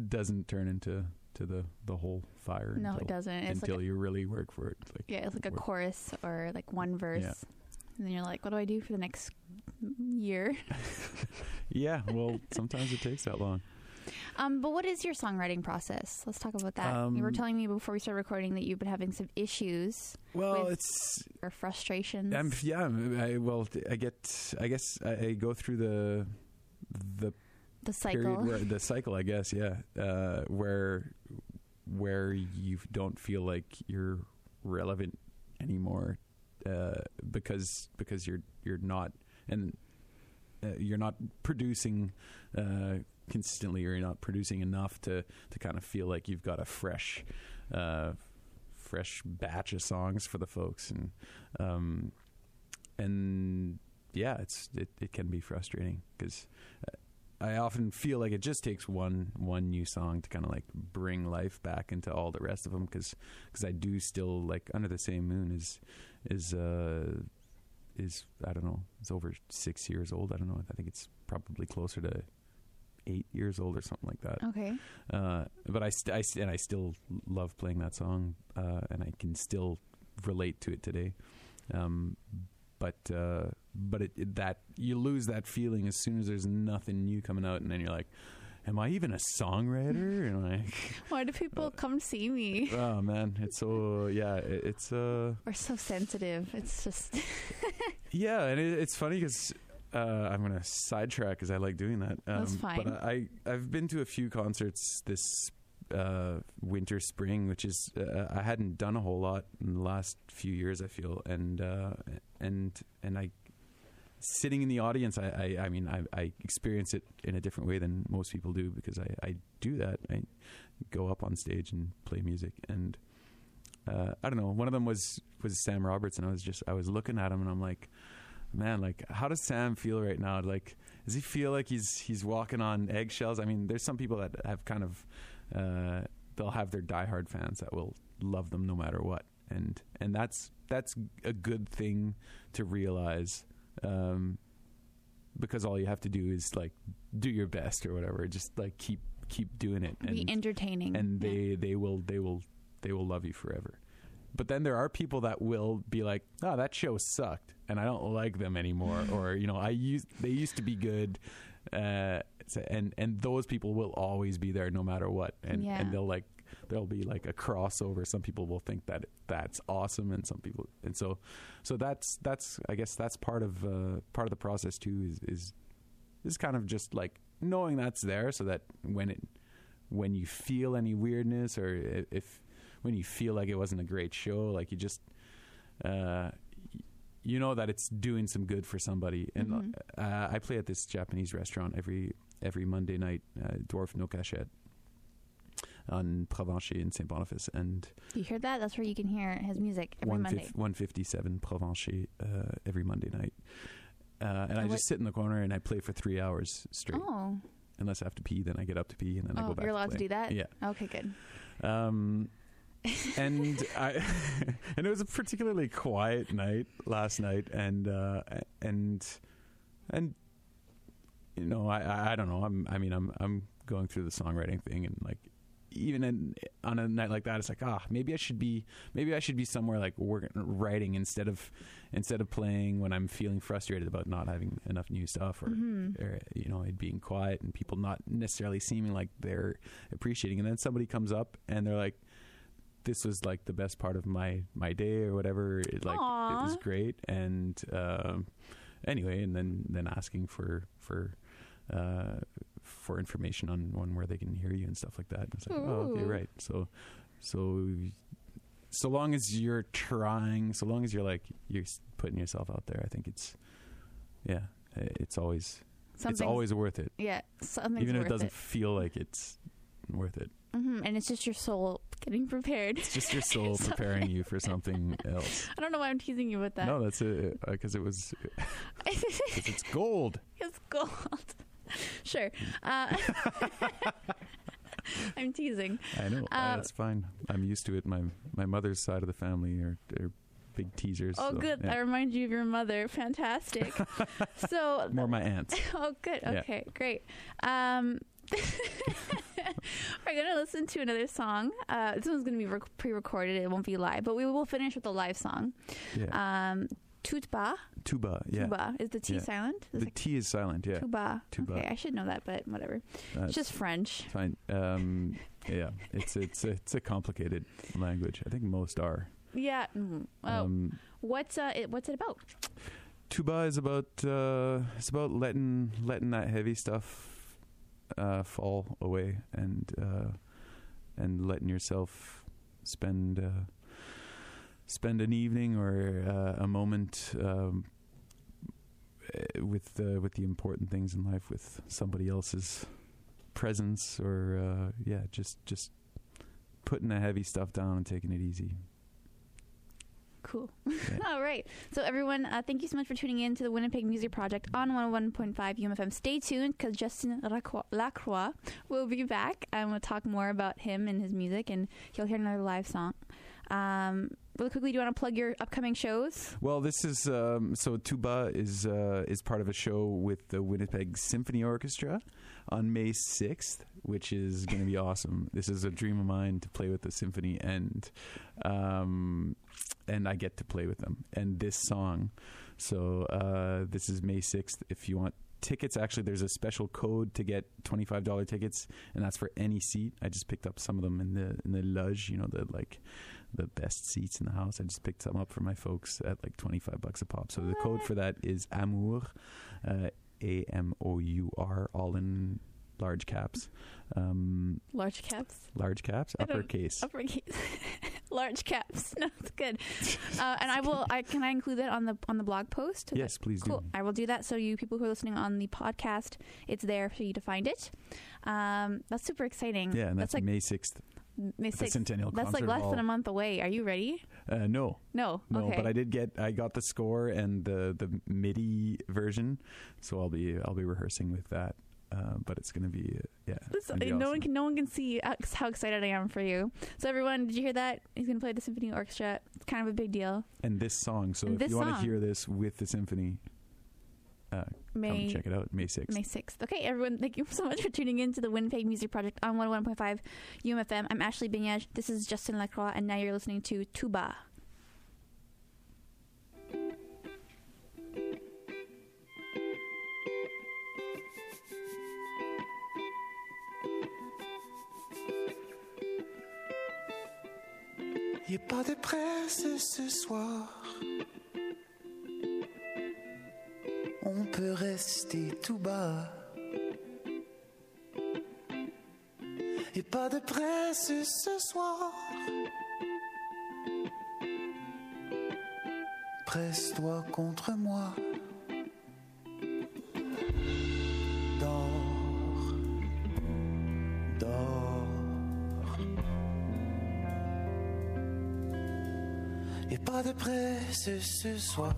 [SPEAKER 1] doesn't turn into to the the whole fire.
[SPEAKER 2] no,
[SPEAKER 1] until,
[SPEAKER 2] it doesn't. It's
[SPEAKER 1] until
[SPEAKER 2] like
[SPEAKER 1] you really work for it. Like
[SPEAKER 2] yeah, it's like a
[SPEAKER 1] work.
[SPEAKER 2] chorus or like one verse,
[SPEAKER 1] Yeah.
[SPEAKER 2] and then you're like, what do I do for the next year?
[SPEAKER 1] yeah, well, sometimes it takes that long.
[SPEAKER 2] Um, but what is your songwriting process? Let's talk about that. you were
[SPEAKER 1] Um,
[SPEAKER 2] telling me before we started recording that you've been having some issues
[SPEAKER 1] Well,
[SPEAKER 2] With-
[SPEAKER 1] it's
[SPEAKER 2] or frustrations.
[SPEAKER 1] um, yeah. I well, I get. I guess I, I go through the the
[SPEAKER 2] the cycle.
[SPEAKER 1] where the cycle i guess yeah uh where where you don't feel like you're relevant anymore uh because because you're you're not and uh, you're not producing uh consistently or you're not producing enough to to kind of feel like you've got a fresh uh fresh batch of songs for the folks. And um and yeah it's it, it can be frustrating because I often feel like it just takes one one new song to kind of like bring life back into all the rest of them because I do still like under the same moon is is uh is I don't know it's over six years old. I don't know. I think it's probably closer to eight years old or something like that
[SPEAKER 2] okay.
[SPEAKER 1] uh, but I, st- I st- and I still love playing that song, uh, and I can still relate to it today. Um, but uh, but it, it- that you lose that feeling as soon as there's nothing new coming out, and then you're like, "Am I even a songwriter?" And like,
[SPEAKER 2] Why do people come see me?
[SPEAKER 1] oh man, it's so yeah, it, it's uh
[SPEAKER 2] We're so sensitive. It's just
[SPEAKER 1] yeah, and it, it's funny because. Uh, I'm gonna sidetrack because I like doing that. Um,
[SPEAKER 2] That's fine.
[SPEAKER 1] But I I've been to a few concerts this uh, winter spring, which is uh, I hadn't done a whole lot in the last few years. I feel and uh, and and I sitting in the audience. I I, I mean I, I experience it in a different way than most people do because I, I do that. I go up on stage and play music and. Uh, I don't know. One of them was was Sam Roberts, and I was just I was looking at him, and I'm like, man, like how does Sam feel right now? Like, does he feel like he's he's walking on eggshells? I mean, there's some people that have kind of uh, they'll have their diehard fans that will love them no matter what, and and that's that's a good thing to realize. Um, because all you have to do is like do your best or whatever. Just like keep keep doing it, And, be
[SPEAKER 2] entertaining.
[SPEAKER 1] and
[SPEAKER 2] Yeah.
[SPEAKER 1] they they will they will they will love you forever. But then there are people that will be like, "Oh, that show sucked, and I don't like them anymore," or you know, I used they used to be good, uh, and and those people will always be there no matter what, and
[SPEAKER 2] Yeah.
[SPEAKER 1] and they'll like there'll be like a crossover. Some people will think that that's awesome, and some people, and so so that's that's I guess that's part of uh, part of the process too. Is is is kind of just like knowing that's there, so that when it when you feel any weirdness or if when you feel like it wasn't a great show, like you just uh, you know that it's doing some good for somebody. And
[SPEAKER 2] Mhm.
[SPEAKER 1] uh, I play at this Japanese restaurant every every Monday night, uh, Dwarf no Kakurega. on Provencher in St. Boniface and
[SPEAKER 2] You hear that? That's where you can hear his music every Monday.
[SPEAKER 1] 157 Provencher uh, every Monday night. Uh, and I
[SPEAKER 2] what-
[SPEAKER 1] just sit in the corner and I play for three hours straight.
[SPEAKER 2] Oh,
[SPEAKER 1] Unless I have to pee, then I get up to pee and then I
[SPEAKER 2] oh,
[SPEAKER 1] go back.
[SPEAKER 2] you're allowed
[SPEAKER 1] to,
[SPEAKER 2] to do that.
[SPEAKER 1] Yeah.
[SPEAKER 2] Okay, good.
[SPEAKER 1] Um, and I and it was a particularly quiet night last night, and uh, and and you know I, I don't know I'm I mean I'm I'm going through the songwriting thing and like even in, on a night like that it's like ah maybe I should be maybe I should be somewhere like working writing instead of instead of playing when I'm feeling frustrated about not having enough new stuff or
[SPEAKER 2] Mhm.
[SPEAKER 1] or you know it being quiet and people not necessarily seeming like they're appreciating and then somebody comes up and they're like this was like the best part of my my day or whatever. It like it was great. And um anyway and then then asking for for uh for information on on where they can hear you and stuff like that. It's like oh okay right. So so so long as you're trying so long as you're like you're putting yourself out there i think it's yeah it's always it's always worth it.
[SPEAKER 2] Yeah. Something's
[SPEAKER 1] even if it doesn't feel like it's worth it
[SPEAKER 2] hmm And it's just your soul getting prepared.
[SPEAKER 1] it's just your soul preparing you for something else
[SPEAKER 2] I don't know why I'm teasing you with that.
[SPEAKER 1] no that's it because it was it's gold
[SPEAKER 2] it's gold. sure. Uh, I'm teasing.
[SPEAKER 1] i know
[SPEAKER 2] Uh,
[SPEAKER 1] that's fine i'm used to it my my mother's side of the family are, are big teasers
[SPEAKER 2] Oh,
[SPEAKER 1] so,
[SPEAKER 2] good.
[SPEAKER 1] yeah.
[SPEAKER 2] I remind you of your mother. Fantastic. so,
[SPEAKER 1] more my aunts
[SPEAKER 2] oh, good.
[SPEAKER 1] Yeah.
[SPEAKER 2] Okay, great. Um, we're gonna listen to another song. Uh, this one's gonna be rec- pre-recorded. It won't be live, but we will finish with a live song.
[SPEAKER 1] yeah
[SPEAKER 2] Um, Tutba.
[SPEAKER 1] tout bas yeah
[SPEAKER 2] Tout bas. Is the T
[SPEAKER 1] Yeah.
[SPEAKER 2] silent? Is
[SPEAKER 1] the
[SPEAKER 2] it
[SPEAKER 1] t is silent yeah
[SPEAKER 2] Tout bas.
[SPEAKER 1] Tuba.
[SPEAKER 2] Okay, I should know that, but whatever.
[SPEAKER 1] That's
[SPEAKER 2] it's just French.
[SPEAKER 1] fine um yeah it's it's it's a complicated language i think most are
[SPEAKER 2] Yeah. Mm. Oh,
[SPEAKER 1] um
[SPEAKER 2] what's uh, it, what's it about?
[SPEAKER 1] tout bas is about uh it's about letting letting that heavy stuff uh fall away and uh and letting yourself spend uh spend an evening or uh, a moment um eh, with uh, with the important things in life with somebody else's presence or uh yeah just just putting the heavy stuff down and taking it easy
[SPEAKER 2] Cool.
[SPEAKER 1] Yeah.
[SPEAKER 2] All right. So, everyone, uh, thank you so much for tuning in to the Winnipeg Music Project on 101.5 UMFM. Stay tuned because Justin Lacroix, will be back and we'll talk more about him and his music, and you'll hear another live song. Um, really quickly, do you want to plug your upcoming shows?
[SPEAKER 1] Well, this is um, so tout bas is uh, is part of a show with the Winnipeg Symphony Orchestra on May sixth, which is going to be awesome. This is a dream of mine to play with the symphony, and um, and I get to play with them and this song. So uh, this is May sixth. If you want tickets, actually, there's a special code to get twenty five dollar tickets, and that's for any seat. I just picked up some of them in the in the loge, you know, the like the best seats in the house. I just picked some up for my folks at like 25 bucks a pop. So the code for that is Amour, uh, A M O U R, all in large caps. Um,
[SPEAKER 2] Large caps,
[SPEAKER 1] large caps, uppercase.
[SPEAKER 2] uppercase, large caps. No, it's good. Uh, and I will. I can I include that on the on the blog post?
[SPEAKER 1] Yes, please
[SPEAKER 2] Cool.
[SPEAKER 1] do.
[SPEAKER 2] I will do that. So you people who are listening on the podcast, it's there for you to find it. Um, that's super exciting.
[SPEAKER 1] Yeah, and that's,
[SPEAKER 2] like
[SPEAKER 1] May 6th
[SPEAKER 2] May 6th.
[SPEAKER 1] Centennial
[SPEAKER 2] That's like less
[SPEAKER 1] Hall.
[SPEAKER 2] than a month away. Are you ready?
[SPEAKER 1] Uh, no,
[SPEAKER 2] No.
[SPEAKER 1] no,
[SPEAKER 2] okay.
[SPEAKER 1] but I did get I got the score and the the MIDI version, so I'll be I'll be rehearsing with that. Uh, but it's gonna be uh, yeah. Gonna be
[SPEAKER 2] no one can no one can see how excited I am for you. So everyone, did you hear that? He's gonna play the symphony orchestra. It's kind of a big deal.
[SPEAKER 1] and this song. So
[SPEAKER 2] And
[SPEAKER 1] if you want to hear this with the symphony, uh, come
[SPEAKER 2] May
[SPEAKER 1] check it out May 6th.
[SPEAKER 2] May 6th. Okay, everyone, thank you so much for tuning in to the Winnipeg Music Project on 101.5 UMFM. I'm Ashley Bignage. This is Justin Lacroix, and now you're listening to Tout
[SPEAKER 4] bas. Y pas de presse ce soir. On peut rester tout bas. A pas de presse ce soir. Presse-toi contre moi. De presse ce soir.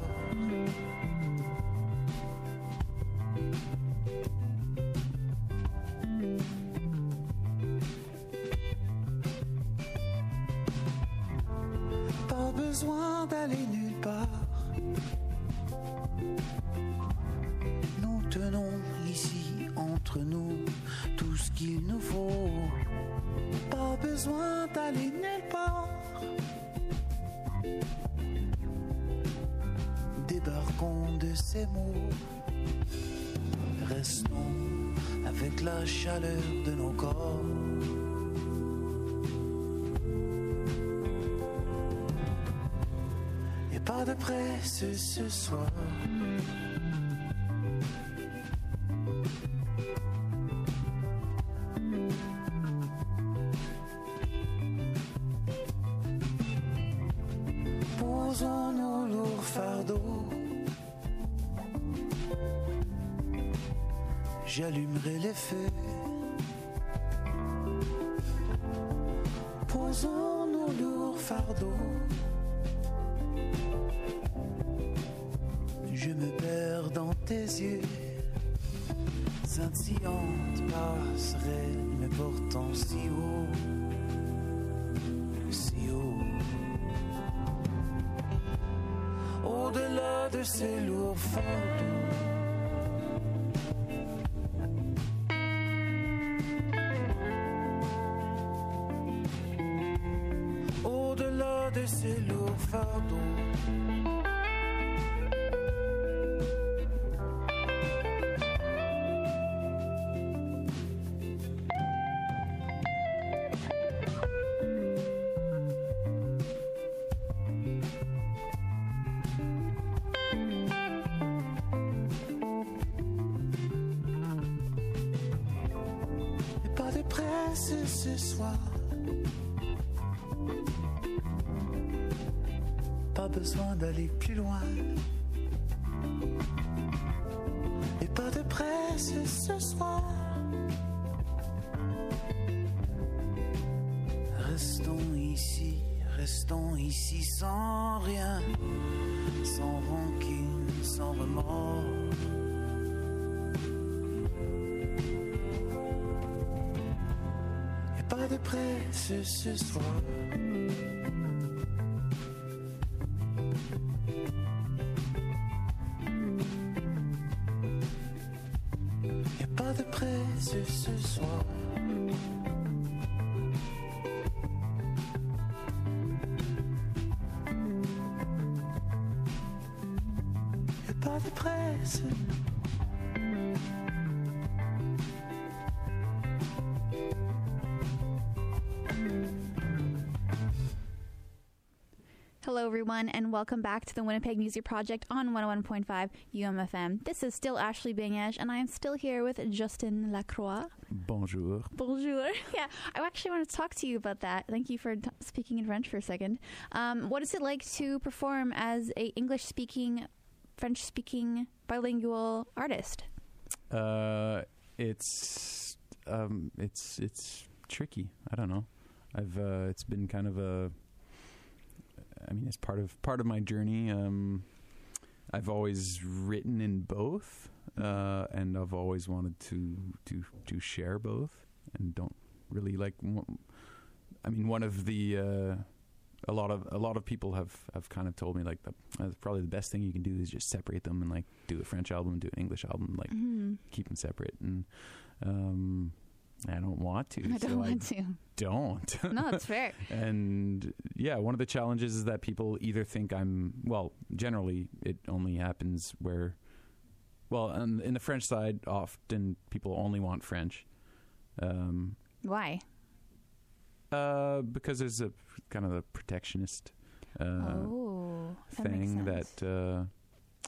[SPEAKER 4] Ce soir. Posons nos lourds fardeaux. J'allumerai les feux. Posons nos lourds fardeaux. Me portant si haut, si haut. Au-delà de ces lourds fardeaux. Ce soir. Pas besoin d'aller plus loin. Et pas de presse ce soir. Restons ici, restons ici sans de presse ce soir.
[SPEAKER 2] Welcome back to the Winnipeg Music Project on 101.5 UMFM. This is still Ashley Bangage, and I'm still here with Justin Lacroix.
[SPEAKER 1] Bonjour.
[SPEAKER 2] Bonjour. Yeah, I actually wanted to talk to you about that. Thank you for t- speaking in French for a second. Um, what is it like to perform as a English-speaking, French-speaking, bilingual artist?
[SPEAKER 1] Uh, it's um, it's it's tricky. I don't know. I've uh, it's been kind of a. I mean, it's part of part of my journey. Um, I've always written in both, uh, and I've always wanted to to to share both, and don't really like. I mean, one of the uh, a lot of a lot of people have have kind of told me like the, uh, probably the best thing you can do is just separate them and like do a French album, do an English album, like
[SPEAKER 2] Mhm.
[SPEAKER 1] keep them separate and um I don't want to.
[SPEAKER 2] I don't
[SPEAKER 1] so
[SPEAKER 2] want to.
[SPEAKER 1] Don't.
[SPEAKER 2] No, it's fair.
[SPEAKER 1] and yeah, one of the challenges is that people either think I'm well, generally it only happens where well, on, in the French side often people only want French. Um
[SPEAKER 2] Why?
[SPEAKER 1] uh because there's a kind of a protectionist uh
[SPEAKER 2] oh, that
[SPEAKER 1] thing that uh,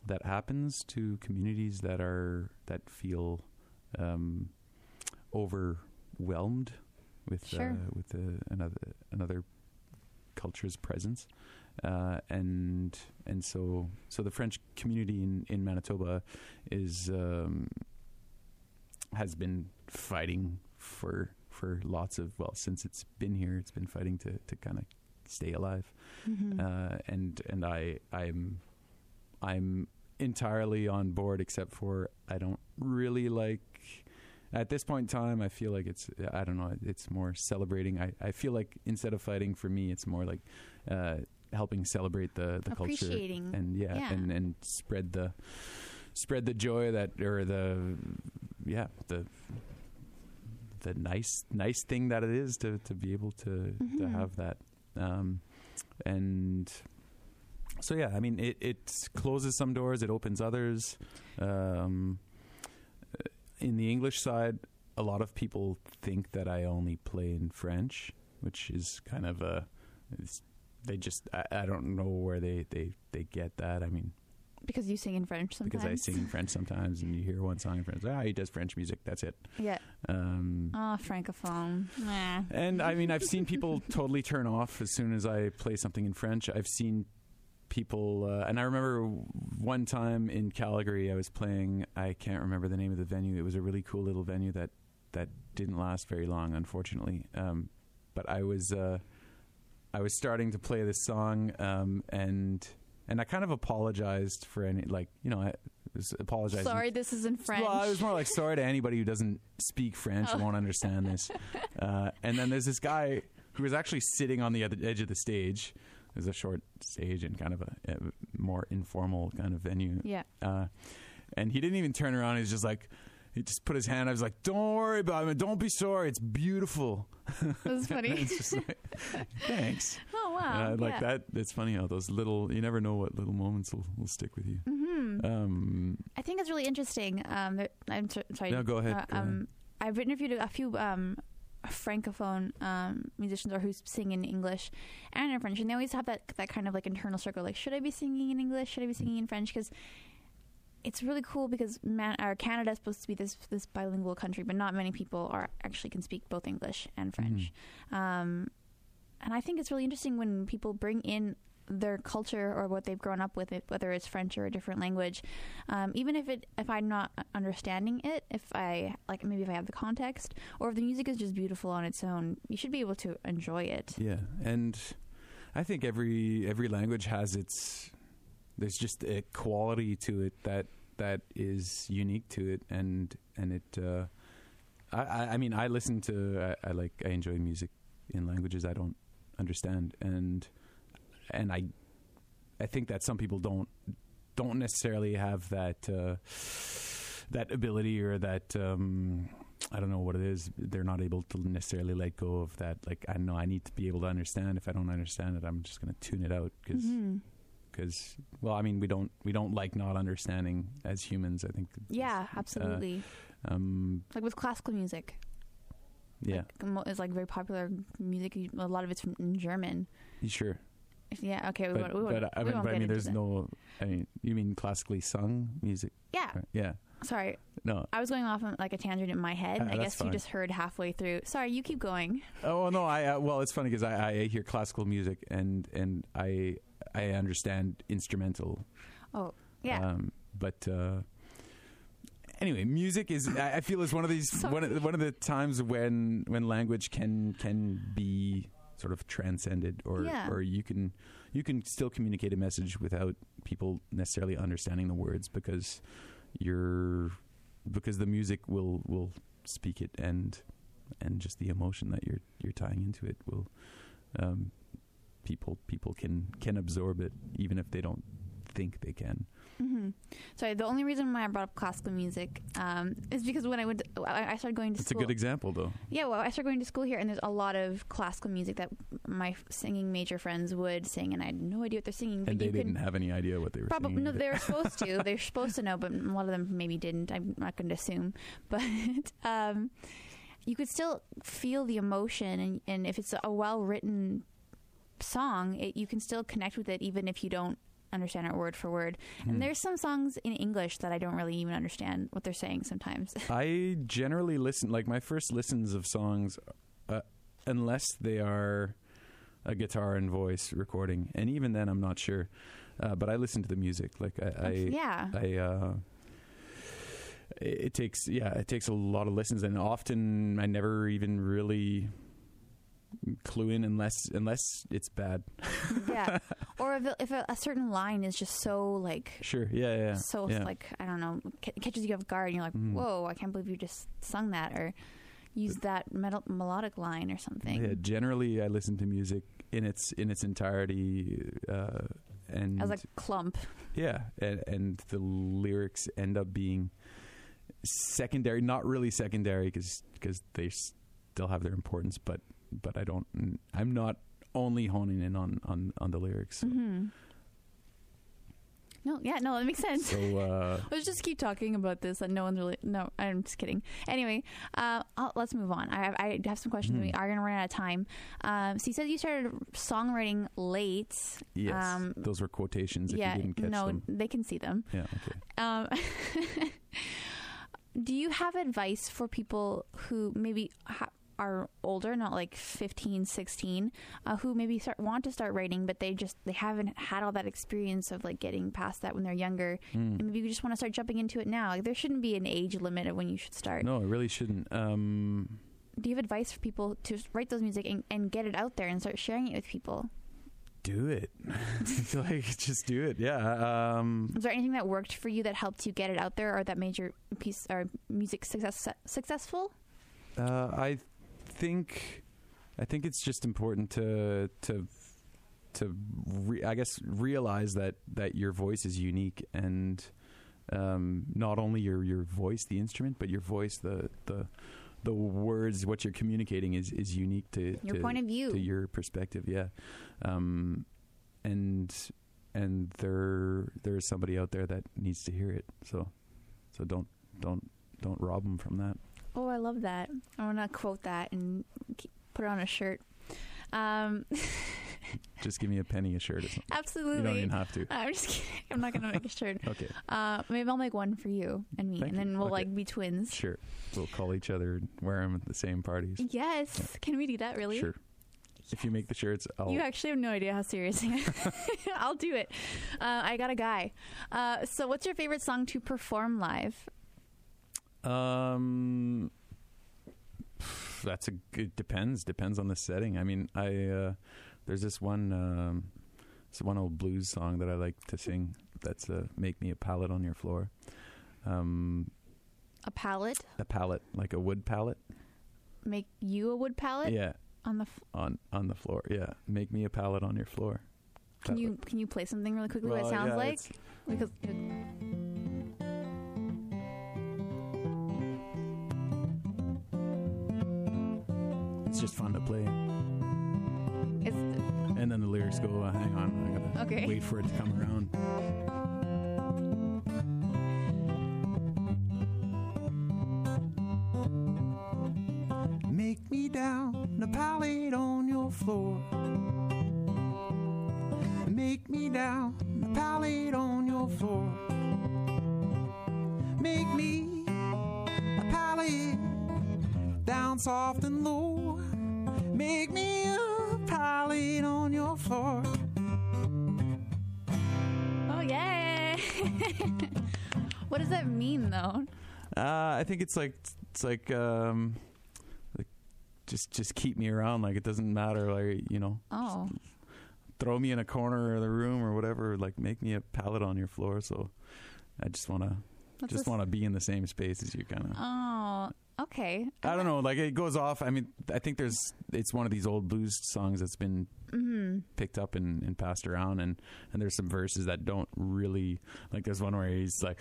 [SPEAKER 1] that happens to communities that are that feel um, overwhelmed with
[SPEAKER 2] Sure.
[SPEAKER 1] uh, with uh, another another culture's presence, uh, and and so so the French community in, in Manitoba is um, has been fighting for for lots of well since it's been here it's been fighting to to kind of stay alive.
[SPEAKER 2] Mhm.
[SPEAKER 1] Uh, and and I I'm I'm entirely on board, except for I don't really like. At this point in time, I feel like it's I don't know. It's more celebrating. I, I feel like instead of fighting for me, it's more like uh, helping celebrate the the culture and yeah,
[SPEAKER 2] Yeah.
[SPEAKER 1] and and spread the spread the joy that or the yeah the the nice nice thing that it is to to be able to to
[SPEAKER 2] Mhm.
[SPEAKER 1] have that um and so yeah i mean it it closes some doors it opens others um in the english side a lot of people think that i only play in french which is kind of a it's, they just I, I don't know where they they they get that i mean
[SPEAKER 2] because you sing in French sometimes.
[SPEAKER 1] because I sing in French sometimes, and you hear one song in French. Ah, he does French music. That's it.
[SPEAKER 2] Yeah.
[SPEAKER 1] Um,
[SPEAKER 2] Oh, francophone.
[SPEAKER 1] And I mean, I've seen people totally turn off as soon as I play something in French. I've seen people, uh, and I remember one time in Calgary, I was playing. I can't remember the name of the venue. It was a really cool little venue that that didn't last very long, unfortunately. Um, but I was uh, I was starting to play this song, um, and and I kind of apologized for any like you know I was apologizing
[SPEAKER 2] Sorry, this is in French.
[SPEAKER 1] well, I was more like sorry to anybody who doesn't speak French and
[SPEAKER 2] Oh.
[SPEAKER 1] won't understand this. Uh, and then there's this guy who was actually sitting on the other edge of the stage. There's a short stage and kind of a, a more informal kind of venue.
[SPEAKER 2] yeah.
[SPEAKER 1] Uh, and he didn't even turn around. He's just like, he just put his hand. I was like, "Don't worry about it. Don't be sorry. It's beautiful."
[SPEAKER 2] That's funny.
[SPEAKER 1] it's just like, thanks.
[SPEAKER 2] oh, wow.
[SPEAKER 1] I like
[SPEAKER 2] yeah.
[SPEAKER 1] that. It's funny how those little. You never know what little moments will, will stick with you.
[SPEAKER 2] hmm
[SPEAKER 1] Um,
[SPEAKER 2] I think it's really interesting. Um, I'm so- sorry.
[SPEAKER 1] No, go ahead,
[SPEAKER 2] Uh,
[SPEAKER 1] go
[SPEAKER 2] um, I've interviewed a few um, francophone um, musicians or who sing in English and in French, and they always have that that kind of like internal struggle. Like, should I be singing in English? Should I be singing in French? Because it's really cool because man, Canada is supposed to be this this bilingual country, but not many people are actually can speak both English and French. Um, and I think it's really interesting when people bring in their culture or what they've grown up with, it, whether it's French or a different language. Um, even if it, if I'm not understanding it, if I like, maybe if I have the context, or if the music is just beautiful on its own, you should be able to enjoy it.
[SPEAKER 1] Yeah, and I think every every language has its. There's just a quality to it that that is unique to it, and and it. Uh, I I mean I listen to I, I like I enjoy music in languages I don't understand, and and I I think that some people don't don't necessarily have that uh, that ability or that um, I don't know what it is. They're not able to necessarily let go of that. Like I know I need to be able to understand. If I don't understand it, I'm just going to tune it out because
[SPEAKER 2] Mhm.
[SPEAKER 1] well, I mean we don't we don't like not understanding as humans. I think.
[SPEAKER 2] Yeah, absolutely.
[SPEAKER 1] Um.
[SPEAKER 2] like with classical music,
[SPEAKER 1] Yeah.
[SPEAKER 2] like, it's like very popular music. A lot of it's from in German.
[SPEAKER 1] Sure?
[SPEAKER 2] Yeah. Okay. We
[SPEAKER 1] But,
[SPEAKER 2] won't, we won't,
[SPEAKER 1] but I mean,
[SPEAKER 2] won't
[SPEAKER 1] but I mean, there's
[SPEAKER 2] that.
[SPEAKER 1] no. I mean, you mean classically sung music?
[SPEAKER 2] Yeah.
[SPEAKER 1] right? Yeah.
[SPEAKER 2] Sorry,
[SPEAKER 1] No.
[SPEAKER 2] I was going off on like a tangent in my head.
[SPEAKER 1] Ah,
[SPEAKER 2] I guess you just heard halfway through. Sorry, you keep going.
[SPEAKER 1] Oh no, I uh, well, it's funny because I, I hear classical music and and I I understand instrumental.
[SPEAKER 2] Oh, yeah.
[SPEAKER 1] Um, but uh, anyway, music is I I feel is one of these one of, one of the times when when language can can be sort of transcended or
[SPEAKER 2] Yeah.
[SPEAKER 1] or you can you can still communicate a message without people necessarily understanding the words because you're because the music will will speak it and and just the emotion that you're you're tying into it will um, people people can can absorb it even if they don't think they can.
[SPEAKER 2] Hmm Sorry, the only reason why I brought up classical music um, is because when I went, to, I I started going to school.
[SPEAKER 1] It's a good example though.
[SPEAKER 2] Yeah, well, I started going to school here, and there's a lot of classical music that my singing major friends would sing, and I had no idea what they're singing.
[SPEAKER 1] And they didn't have any idea what they were
[SPEAKER 2] probably
[SPEAKER 1] singing.
[SPEAKER 2] no,
[SPEAKER 1] either.
[SPEAKER 2] they were supposed to. They're supposed to know, but a lot of them maybe didn't. I'm not going to assume, but um, you could still feel the emotion, and, and if it's a well written song, it, you can still connect with it, even if you don't understand it word for word.
[SPEAKER 1] Hmm.
[SPEAKER 2] And there's some songs in English that I don't really even understand what they're saying sometimes.
[SPEAKER 1] I generally listen like my first listens of songs, uh, unless they are a guitar and voice recording, and even then I'm not sure. Uh, but I listen to the music. Like I, I
[SPEAKER 2] yeah.
[SPEAKER 1] I uh it takes yeah, it takes a lot of listens and often I never even really clue in unless unless it's bad.
[SPEAKER 2] yeah. Or if, if a, a certain line is just so like
[SPEAKER 1] Sure. Yeah. Yeah.
[SPEAKER 2] so
[SPEAKER 1] yeah.
[SPEAKER 2] like I don't know ca- catches you off guard and you're like
[SPEAKER 1] Mhm.
[SPEAKER 2] whoa I can't believe you just sung that or used that mel- melodic line or something
[SPEAKER 1] Yeah, generally, I listen to music in its in its entirety, uh, and
[SPEAKER 2] as a clump
[SPEAKER 1] yeah, and, and the lyrics end up being secondary. Not really secondary because they still have their importance, but but I don't. I'm not only honing in on on on the lyrics. So,
[SPEAKER 2] hmm no yeah no that makes sense
[SPEAKER 1] so uh,
[SPEAKER 2] Let's just keep talking about this. And no one's really. No, I'm just kidding. Anyway, uh, I'll, let's move on. I have, I have some questions.
[SPEAKER 1] Mhm.
[SPEAKER 2] We are going to run out of time. Um, so you said you started songwriting late.
[SPEAKER 1] yes,
[SPEAKER 2] Um,
[SPEAKER 1] those were quotations. If
[SPEAKER 2] yeah,
[SPEAKER 1] you didn't catch
[SPEAKER 2] no,
[SPEAKER 1] them,
[SPEAKER 2] they can see them.
[SPEAKER 1] yeah, okay.
[SPEAKER 2] Um, do you have advice for people who maybe ha- are older, not like 15, 16, uh, who maybe start want to start writing, but they just they haven't had all that experience of like getting past that when they're younger,
[SPEAKER 1] Mm.
[SPEAKER 2] and maybe you just want to start jumping into it now? Like there shouldn't be an age limit of when you should start.
[SPEAKER 1] No, it really shouldn't. Um,
[SPEAKER 2] Do you have advice for people to write those music and, and get it out there and start sharing it with people?
[SPEAKER 1] do it. like just do it. Yeah. Um,
[SPEAKER 2] Was there anything that worked for you that helped you get it out there, or that made your piece or music success successful?
[SPEAKER 1] Uh, I think I think it's just important to to to re- I guess realize that that your voice is unique and um, not only your your voice, the instrument, but your voice, the the the words, what you're communicating is is unique to
[SPEAKER 2] Your
[SPEAKER 1] to,
[SPEAKER 2] point of view.
[SPEAKER 1] to your perspective. Yeah, um, and and there there is somebody out there that needs to hear it. So so don't don't don't rob them from that.
[SPEAKER 2] Oh, I love that. I want to quote that and put it on a shirt. Um,
[SPEAKER 1] Just give me a penny a shirt or something.
[SPEAKER 2] absolutely.
[SPEAKER 1] You don't even have to.
[SPEAKER 2] I'm just kidding. I'm not gonna make a shirt.
[SPEAKER 1] Okay,
[SPEAKER 2] Uh, maybe I'll make one for you and me,
[SPEAKER 1] Thank
[SPEAKER 2] and then
[SPEAKER 1] you.
[SPEAKER 2] we'll
[SPEAKER 1] Okay.
[SPEAKER 2] like be twins.
[SPEAKER 1] sure. We'll call each other, and wear them at the same parties.
[SPEAKER 2] Yes. Can we do that? Really?
[SPEAKER 1] Sure. If you make the shirts, I'll.
[SPEAKER 2] You actually have no idea how serious I am. I'll do it. Uh, I got a guy. Uh, so, what's your favorite song to perform live?
[SPEAKER 1] Um, that's a it depends depends on the setting. I mean, I uh, there's this one um, it's one old blues song that I like to sing. That's uh, "Make Me a Pallet on Your Floor." Um,
[SPEAKER 2] A palette?
[SPEAKER 1] a pallet, like a wood pallet.
[SPEAKER 2] Make you a wood palette
[SPEAKER 1] Yeah,
[SPEAKER 2] on the. F-
[SPEAKER 1] on on the floor. Yeah, make me a pallet on your floor.
[SPEAKER 2] can you can you play something really quickly? what it sounds
[SPEAKER 1] yeah,
[SPEAKER 2] like because
[SPEAKER 1] It's just fun to play.
[SPEAKER 2] it's
[SPEAKER 1] And then the lyrics go, uh, hang on, I gotta
[SPEAKER 2] Okay.
[SPEAKER 1] wait for it to come around.
[SPEAKER 4] Make me down a pallet on your floor. Make me down a pallet on your floor. Make me a pallet down soft and low. Make me a pallet on your floor.
[SPEAKER 2] oh yeah. what does that mean though?
[SPEAKER 1] Uh, I think it's like it's like um, like just just keep me around. Like it doesn't matter. Like you know,
[SPEAKER 2] Oh,
[SPEAKER 1] throw me in a corner of the room or whatever. Like make me a pallet on your floor. So I just want to just want to be in the same space as you. Kind of.
[SPEAKER 2] Oh, okay.
[SPEAKER 1] I don't know. Like it goes off. I mean, I think there's. It's one of these old blues songs that's been
[SPEAKER 2] Mm-hmm.
[SPEAKER 1] picked up and, and passed around, and and there's some verses that don't really like. There's one where he's like,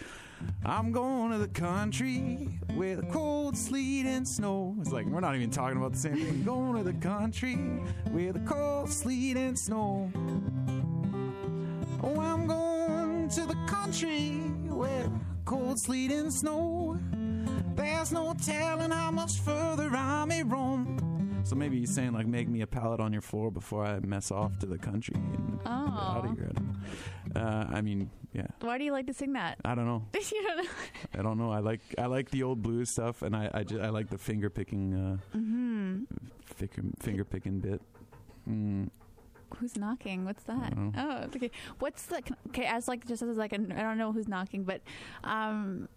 [SPEAKER 4] I'm going to the country the cold sleet and snow.
[SPEAKER 1] it's like we're not even talking about the same thing.
[SPEAKER 4] Going to the country the cold sleet and snow. Oh, I'm going to the country where cold sleet and snow. There's no telling how much further I may roam.
[SPEAKER 1] So maybe he's saying like, make me a pallet on your floor before I mess off to the country and get out
[SPEAKER 2] Oh.
[SPEAKER 1] of here. I Uh, I mean, yeah.
[SPEAKER 2] Why do you like to sing that?
[SPEAKER 1] I don't know.
[SPEAKER 2] you don't know.
[SPEAKER 1] I don't know. I like I like the old blues stuff, and I I, ju- I like the finger picking uh,
[SPEAKER 2] Mm-hmm.
[SPEAKER 1] finger, finger picking bit. Mm,
[SPEAKER 2] Who's knocking? What's that?
[SPEAKER 1] I don't know.
[SPEAKER 2] Oh, okay. What's the okay? As like just as like I I don't know who's knocking, but um,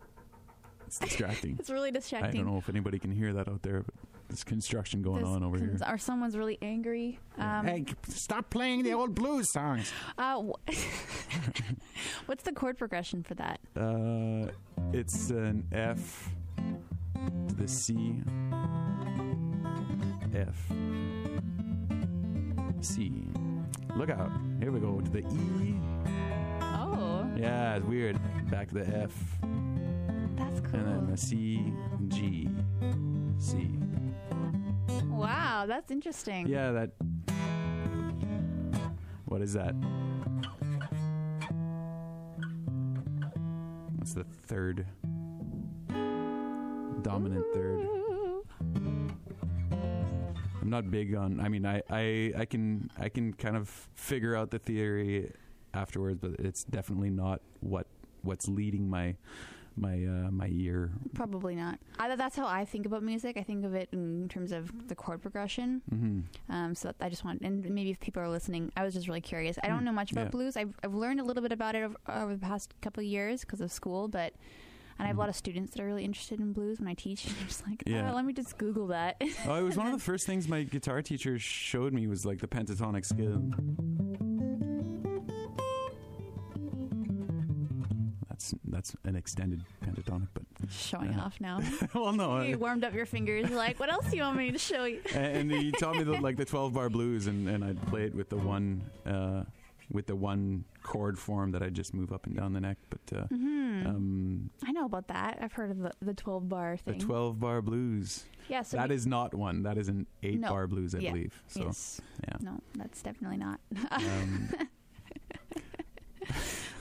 [SPEAKER 1] it's distracting.
[SPEAKER 2] it's really distracting.
[SPEAKER 1] I don't know if anybody can hear that out there, but There's construction going
[SPEAKER 2] This
[SPEAKER 1] on over here.
[SPEAKER 2] Or someone's really angry. Um,
[SPEAKER 4] hey, stop playing the old blues songs.
[SPEAKER 2] uh, wh- what's the chord progression for that?
[SPEAKER 1] Uh, it's an F to the C, F, C. Look out! Here we go to the E.
[SPEAKER 2] Oh,
[SPEAKER 1] Yeah, it's weird. Back to the F,
[SPEAKER 2] that's cool.
[SPEAKER 1] and then the C, G, C.
[SPEAKER 2] wow, that's interesting.
[SPEAKER 1] Yeah, that. What is that? What's the third? Dominant third. I'm not big on. I mean, I, I, I can I can kind of figure out the theory afterwards, but it's definitely not what what's leading my my uh, my ear.
[SPEAKER 2] Probably not. I, that's how I think about music. I think of it in terms of the chord progression.
[SPEAKER 1] hmm
[SPEAKER 2] Um, so I just want, and maybe if people are listening, I was just really curious. I don't
[SPEAKER 1] Hmm,
[SPEAKER 2] know much about
[SPEAKER 1] yeah.
[SPEAKER 2] blues. I've, I've learned a little bit about it over, over the past couple of years because of school, but and I have a
[SPEAKER 1] Mhm.
[SPEAKER 2] lot of students that are really interested in blues when I teach. I'm just like,
[SPEAKER 1] Yeah.
[SPEAKER 2] oh, let me just Google that.
[SPEAKER 1] Oh, it was one of the first things my guitar teacher showed me was like the pentatonic scale. That's that's an extended pentatonic, but
[SPEAKER 2] Showing
[SPEAKER 1] Yeah.
[SPEAKER 2] off now.
[SPEAKER 1] well, no.
[SPEAKER 2] you warmed up your fingers. Like, what else do you want me to show you?
[SPEAKER 1] and, and he taught me the, like the twelve bar blues, and, and I'd play it with the one uh, with the one chord form that I just move up and down the neck. But uh,
[SPEAKER 2] hmm
[SPEAKER 1] um,
[SPEAKER 2] I know about that. I've heard of the, the 12 bar thing.
[SPEAKER 1] the twelve bar blues
[SPEAKER 2] yeah, so
[SPEAKER 1] that
[SPEAKER 2] we-
[SPEAKER 1] is not one. That is an eight
[SPEAKER 2] No.
[SPEAKER 1] bar blues, I
[SPEAKER 2] Yeah.
[SPEAKER 1] believe. So
[SPEAKER 2] yes.
[SPEAKER 1] yeah.
[SPEAKER 2] No, that's definitely not.
[SPEAKER 1] Um,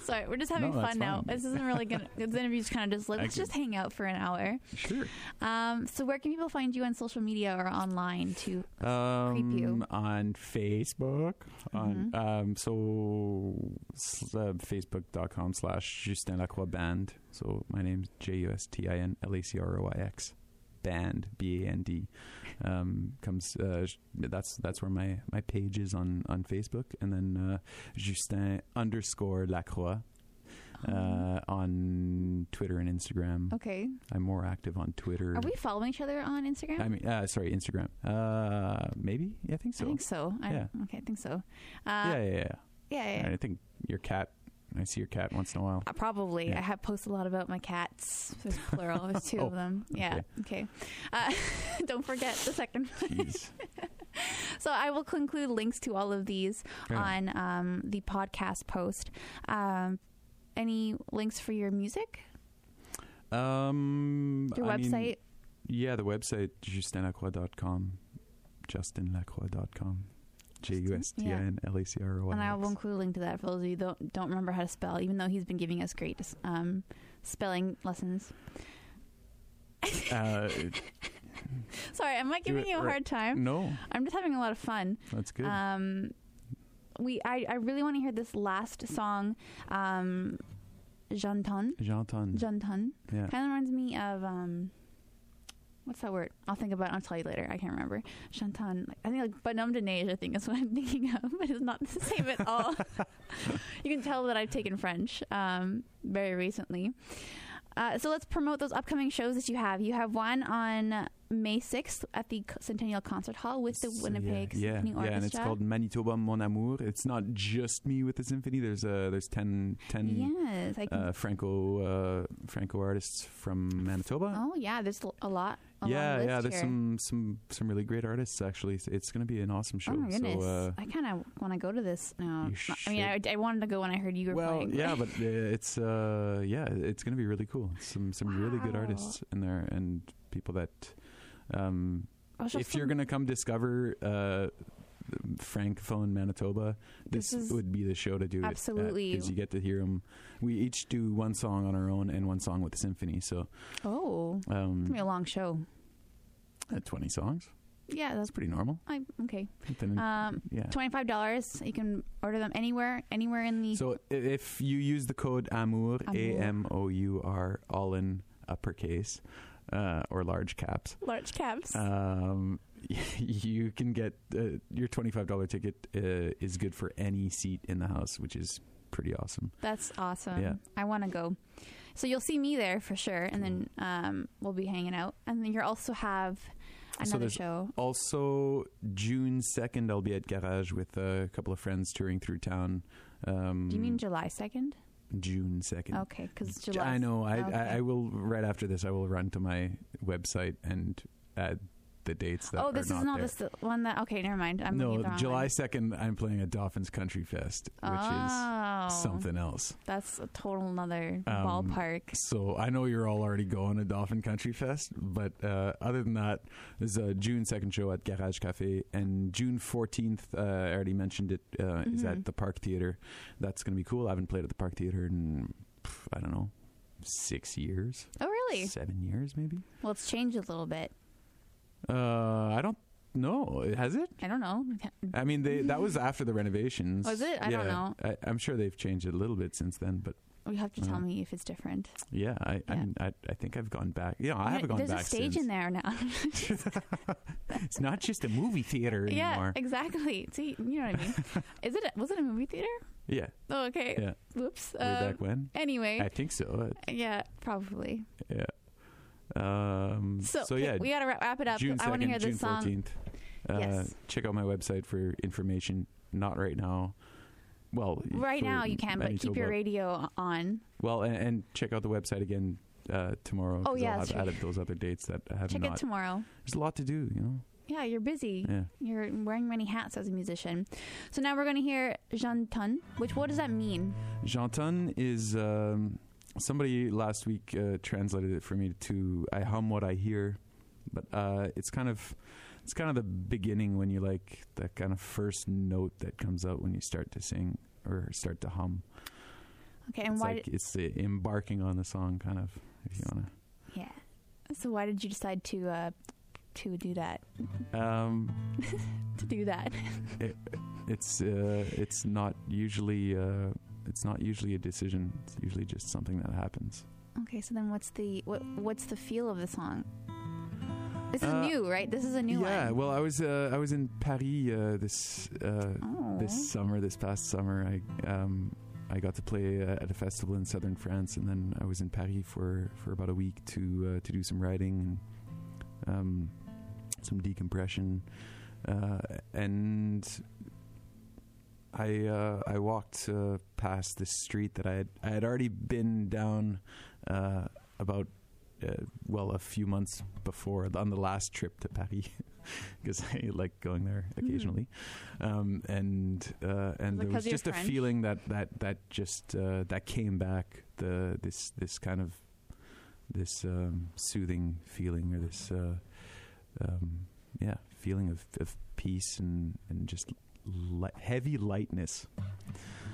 [SPEAKER 2] Sorry, we're just having
[SPEAKER 1] No,
[SPEAKER 2] fun now. This isn't really gonna. This interview's kind of just like let's just hang out for an hour.
[SPEAKER 1] sure.
[SPEAKER 2] Um, so where can people find you on social media or online to?
[SPEAKER 1] Um,
[SPEAKER 2] you.
[SPEAKER 1] on Facebook. On
[SPEAKER 2] Mhm.
[SPEAKER 1] um, so uh, facebook.com slash Justin Lacroix Band. So my name's J U S T I N L A C R O I X Band B A N D. Um, comes uh, that's that's where my my page is on on Facebook, and then uh, Justin underscore Lacroix. Uh, on Twitter and Instagram,
[SPEAKER 2] okay.
[SPEAKER 1] I'm more active on Twitter.
[SPEAKER 2] Are we following each other on Instagram?
[SPEAKER 1] I mean, uh, sorry, Instagram. Uh, maybe. Yeah, I think so.
[SPEAKER 2] I think so. I,
[SPEAKER 1] Yeah.
[SPEAKER 2] Okay, I think so. Uh,
[SPEAKER 1] yeah, yeah, yeah.
[SPEAKER 2] yeah, yeah.
[SPEAKER 1] I think your cat. I see your cat once in a while.
[SPEAKER 2] Uh, probably.
[SPEAKER 1] Yeah.
[SPEAKER 2] I have posted a lot about my cats. There's plural. There's two
[SPEAKER 1] Oh,
[SPEAKER 2] of them. Yeah. Okay. Uh, don't forget the second.
[SPEAKER 1] Jeez.
[SPEAKER 2] So I will include links to all of these
[SPEAKER 1] Yeah.
[SPEAKER 2] on um, the podcast post. Um, any links for your music?
[SPEAKER 1] Um,
[SPEAKER 2] Your
[SPEAKER 1] I mean,
[SPEAKER 2] website?
[SPEAKER 1] yeah, the website justinlacroix.com. Justinlacroix.com. J U S T I N L A C R O
[SPEAKER 2] and I will include a link to that for those of you who don't don't remember how to spell, even though he's been giving us great um, spelling lessons.
[SPEAKER 1] Uh,
[SPEAKER 2] Sorry, am I giving you a
[SPEAKER 1] right.
[SPEAKER 2] hard time?
[SPEAKER 1] no,
[SPEAKER 2] I'm just having a lot of fun.
[SPEAKER 1] that's good.
[SPEAKER 2] Um, we I, I really want to hear this last song, um, Janton.
[SPEAKER 1] J'entends.
[SPEAKER 2] Janton.
[SPEAKER 1] yeah.
[SPEAKER 2] Kind of reminds me of um, what's that word? I'll think about. it. I'll tell you later. I can't remember. Chanton. I think like bonhomme de neige. I think is what I'm thinking of, but it's not the same at all. you can tell that I've taken French um, very recently. Uh, so let's promote those upcoming shows that you have. You have one on May 6th at the Centennial Concert Hall with the Winnipeg
[SPEAKER 1] yeah,
[SPEAKER 2] Symphony
[SPEAKER 1] yeah,
[SPEAKER 2] Orchestra.
[SPEAKER 1] yeah, and it's called Manitoba Mon Amour. It's not just me with the symphony. There's uh, there's 10, 10
[SPEAKER 2] Yes,
[SPEAKER 1] uh, Franco uh, Franco artists from Manitoba.
[SPEAKER 2] oh yeah, there's a lot.
[SPEAKER 1] Yeah, yeah. There's
[SPEAKER 2] here.
[SPEAKER 1] some some some really great artists actually. It's, going to be an awesome show.
[SPEAKER 2] Oh my goodness!
[SPEAKER 1] So, uh,
[SPEAKER 2] I kind of want to go to this now. I mean, I, I wanted to go when I heard you were
[SPEAKER 1] well,
[SPEAKER 2] playing.
[SPEAKER 1] yeah, but uh, it's uh, yeah, it's going to be really cool. Some some really good artists in there and people that. Um, if you're going to come discover uh, francophone Manitoba, this,
[SPEAKER 2] This
[SPEAKER 1] would be the show to do
[SPEAKER 2] Absolutely.
[SPEAKER 1] because you get to hear them. We each do one song on our own and one song with the symphony. So
[SPEAKER 2] oh, it's gonna
[SPEAKER 1] um,
[SPEAKER 2] be a long show.
[SPEAKER 1] uh, twenty songs.
[SPEAKER 2] Yeah, that's
[SPEAKER 1] That's pretty normal.
[SPEAKER 2] I, okay.
[SPEAKER 1] Then,
[SPEAKER 2] Um,
[SPEAKER 1] yeah.
[SPEAKER 2] twenty five dollars. You can order them anywhere, anywhere in the.
[SPEAKER 1] So if you use the code AMOUR,
[SPEAKER 2] Amour.
[SPEAKER 1] A M O U R, all in uppercase uh, or large caps,
[SPEAKER 2] large caps.
[SPEAKER 1] um, you can get uh, your twenty-five dollar ticket uh, is good for any seat in the house, which is pretty awesome.
[SPEAKER 2] That's awesome.
[SPEAKER 1] Yeah.
[SPEAKER 2] I want to go. So you'll see me there for sure, and then um, we'll be hanging out. And then you also have another
[SPEAKER 1] there's
[SPEAKER 2] show.
[SPEAKER 1] Also, June 2nd, I'll be at Garage with a couple of friends touring through town. Um,
[SPEAKER 2] Do you mean July 2nd?
[SPEAKER 1] June 2nd?
[SPEAKER 2] Okay, because July.
[SPEAKER 1] I know. I,
[SPEAKER 2] Okay.
[SPEAKER 1] I I will right after this. I will run to my website and add the dates that
[SPEAKER 2] Oh, this
[SPEAKER 1] not
[SPEAKER 2] is not
[SPEAKER 1] there.
[SPEAKER 2] the one that. Okay, never mind. I'm
[SPEAKER 1] no,
[SPEAKER 2] the
[SPEAKER 1] July second. I'm playing at Dauphin's Country Fest, which
[SPEAKER 2] oh,
[SPEAKER 1] is something else.
[SPEAKER 2] That's a total another
[SPEAKER 1] Um,
[SPEAKER 2] ballpark.
[SPEAKER 1] So I know you're all already going to Dauphin Country Fest, but uh, other than that, there's a June second show at Garage Cafe, and June fourteenth. Uh, I already mentioned it. Uh, Is
[SPEAKER 2] Mhm.
[SPEAKER 1] at the Park Theater. That's going to be cool. I haven't played at the Park Theater in I don't know six years,
[SPEAKER 2] Oh, really?
[SPEAKER 1] seven years maybe.
[SPEAKER 2] Well, it's changed a little bit.
[SPEAKER 1] Uh, I don't know. Has it?
[SPEAKER 2] I don't know.
[SPEAKER 1] I mean, they that was after the renovations.
[SPEAKER 2] Was it? I don't
[SPEAKER 1] Yeah.
[SPEAKER 2] know.
[SPEAKER 1] I, I'm sure they've changed it a little bit since then, but
[SPEAKER 2] You have to tell
[SPEAKER 1] Uh,
[SPEAKER 2] me if it's different.
[SPEAKER 1] yeah, I I,
[SPEAKER 2] Yeah.
[SPEAKER 1] I, I think I've gone back. You know, I haven't gone
[SPEAKER 2] There's
[SPEAKER 1] back There's
[SPEAKER 2] a stage
[SPEAKER 1] since.
[SPEAKER 2] in there now.
[SPEAKER 1] it's not just a movie theater
[SPEAKER 2] yeah,
[SPEAKER 1] anymore.
[SPEAKER 2] exactly. See, you know what I mean? Is it? A, was it a movie theater?
[SPEAKER 1] Yeah,
[SPEAKER 2] Oh, okay.
[SPEAKER 1] yeah.
[SPEAKER 2] Whoops.
[SPEAKER 1] Way
[SPEAKER 2] Um,
[SPEAKER 1] back when?
[SPEAKER 2] Anyway,
[SPEAKER 1] I think so. uh,
[SPEAKER 2] yeah, probably.
[SPEAKER 1] Yeah. Um,
[SPEAKER 2] So,
[SPEAKER 1] so yeah,
[SPEAKER 2] we gotta wrap, wrap it up.
[SPEAKER 1] June
[SPEAKER 2] I want to hear this
[SPEAKER 1] June
[SPEAKER 2] song.
[SPEAKER 1] fourteenth. Uh,
[SPEAKER 2] Yes.
[SPEAKER 1] Check out my website for information. Not right now. Well,
[SPEAKER 2] Right now you can, but keep your radio on.
[SPEAKER 1] Well, and, and check out the website again uh, tomorrow.
[SPEAKER 2] Oh, yeah,
[SPEAKER 1] have added those other dates that I have
[SPEAKER 2] Check
[SPEAKER 1] not.
[SPEAKER 2] it tomorrow.
[SPEAKER 1] There's a lot to do, you know.
[SPEAKER 2] Yeah, you're busy.
[SPEAKER 1] Yeah.
[SPEAKER 2] You're wearing many hats as a musician. So now we're going to hear Jean Tun, which what does that mean?
[SPEAKER 1] Jantan is um, somebody last week uh, translated it for me to I hum what I hear, but uh, it's kind of it's kind of the beginning when you like that kind of first note that comes out when you start to sing or start to hum.
[SPEAKER 2] Okay, and
[SPEAKER 1] it's
[SPEAKER 2] why?
[SPEAKER 1] like
[SPEAKER 2] did,
[SPEAKER 1] it's the embarking on the song, kind of. If you want to.
[SPEAKER 2] yeah. So why did you decide to uh, to do that?
[SPEAKER 1] to, um,
[SPEAKER 2] To do that?
[SPEAKER 1] it's uh, it's not usually uh, it's not usually a decision. It's usually just something that happens.
[SPEAKER 2] Okay, so then what's the what what's the feel of the song? This is
[SPEAKER 1] Uh,
[SPEAKER 2] new, right? This is a new
[SPEAKER 1] yeah,
[SPEAKER 2] one.
[SPEAKER 1] well, I was uh, I was in Paris uh, this uh,
[SPEAKER 2] Oh.
[SPEAKER 1] this summer, this past summer. I um, I got to play uh, at a festival in southern France, and then I was in Paris for, for about a week to uh, to do some writing and um, some decompression, uh, and I uh, I walked uh, past this street that I had I had already been down uh, about uh, well a few months before on the last trip to Paris because I like going there
[SPEAKER 2] Mm-hmm.
[SPEAKER 1] occasionally, um, and uh, and there was just a
[SPEAKER 2] French?
[SPEAKER 1] feeling that that that just uh, that came back the this this kind of this um, soothing feeling or this uh, um, yeah feeling of, of peace and and just li- heavy lightness.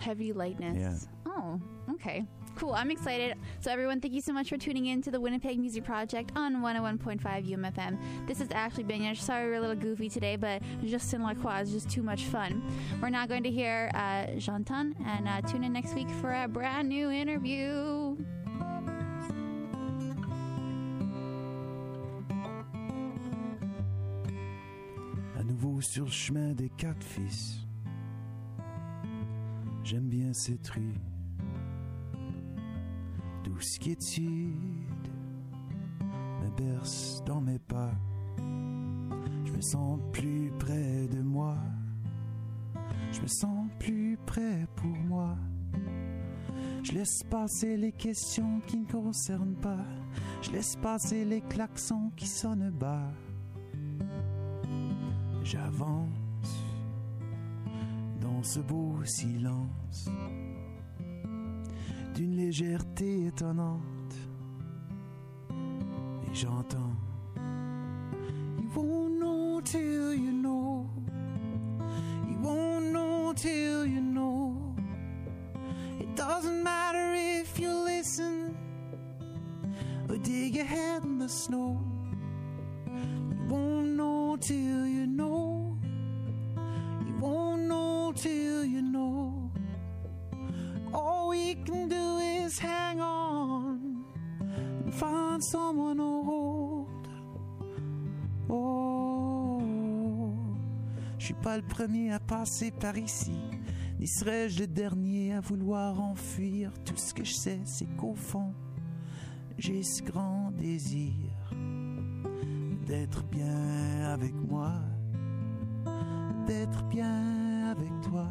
[SPEAKER 2] Heavy lightness.
[SPEAKER 1] Yeah.
[SPEAKER 2] Oh, okay. Cool. I'm excited. So, everyone, thank you so much for tuning in to the Winnipeg Music Project on 101.5 UMFM. This is Ashley Benish. Sorry we're a little goofy today, but Justin Lacroix is just too much fun. We're now going to hear uh, Jeanton and uh, tune in next week for a brand new interview.
[SPEAKER 4] Sur le chemin des quatre fils. J'aime bien cette rue, douce quiétude me berce dans mes pas. Je me sens plus près de moi, je me sens plus près pour moi. Je laisse passer les questions qui ne concernent pas, je laisse passer les klaxons qui sonnent bas. J'avance dans ce beau silence. D'une légèreté étonnante et j'entends You won't know till you know. You won't know till you know. It doesn't matter if you listen or dig your head in the snow you. All we can do is hang on and find someone hold. Oh, je suis pas le premier à passer par ici. Ni serais-je le dernier à vouloir enfuir? Tout ce que je sais, c'est qu'au fond, j'ai ce grand désir
[SPEAKER 1] d'être bien avec moi, d'être bien avec toi.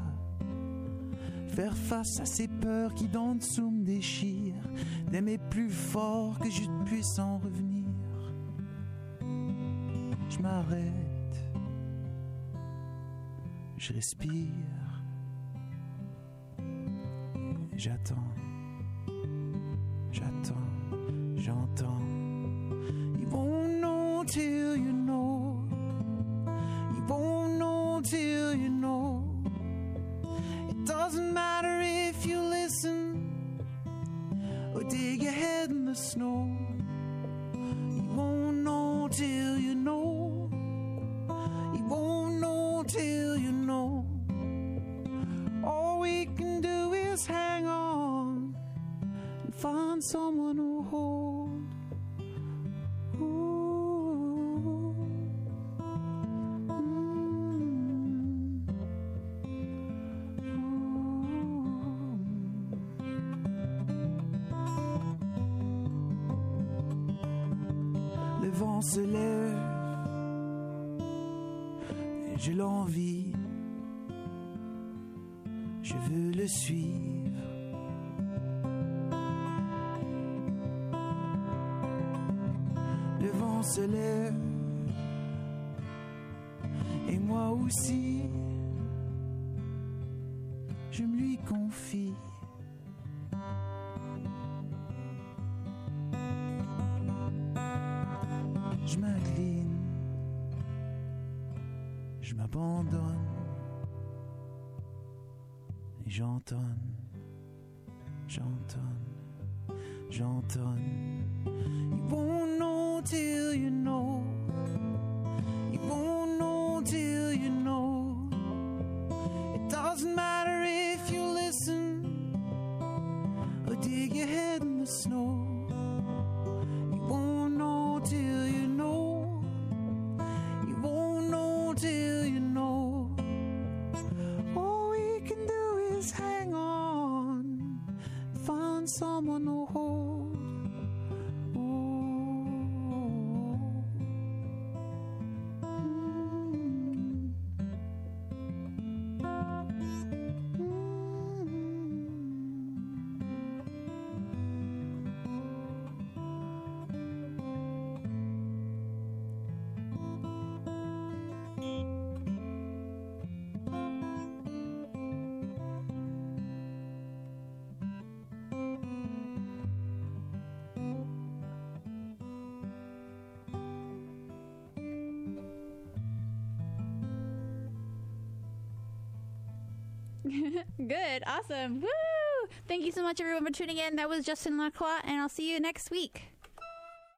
[SPEAKER 1] Faire face à ces peurs qui d'en dessous me déchirent, d'aimer plus fort que je puisse en revenir. Je m'arrête, je respire, j'attends, j'attends, le suivre. Le vent se lève, et moi aussi,
[SPEAKER 2] Good. Awesome. Woo! Thank you so much, everyone, for tuning in. That was Justin Lacroix, and I'll see you next week.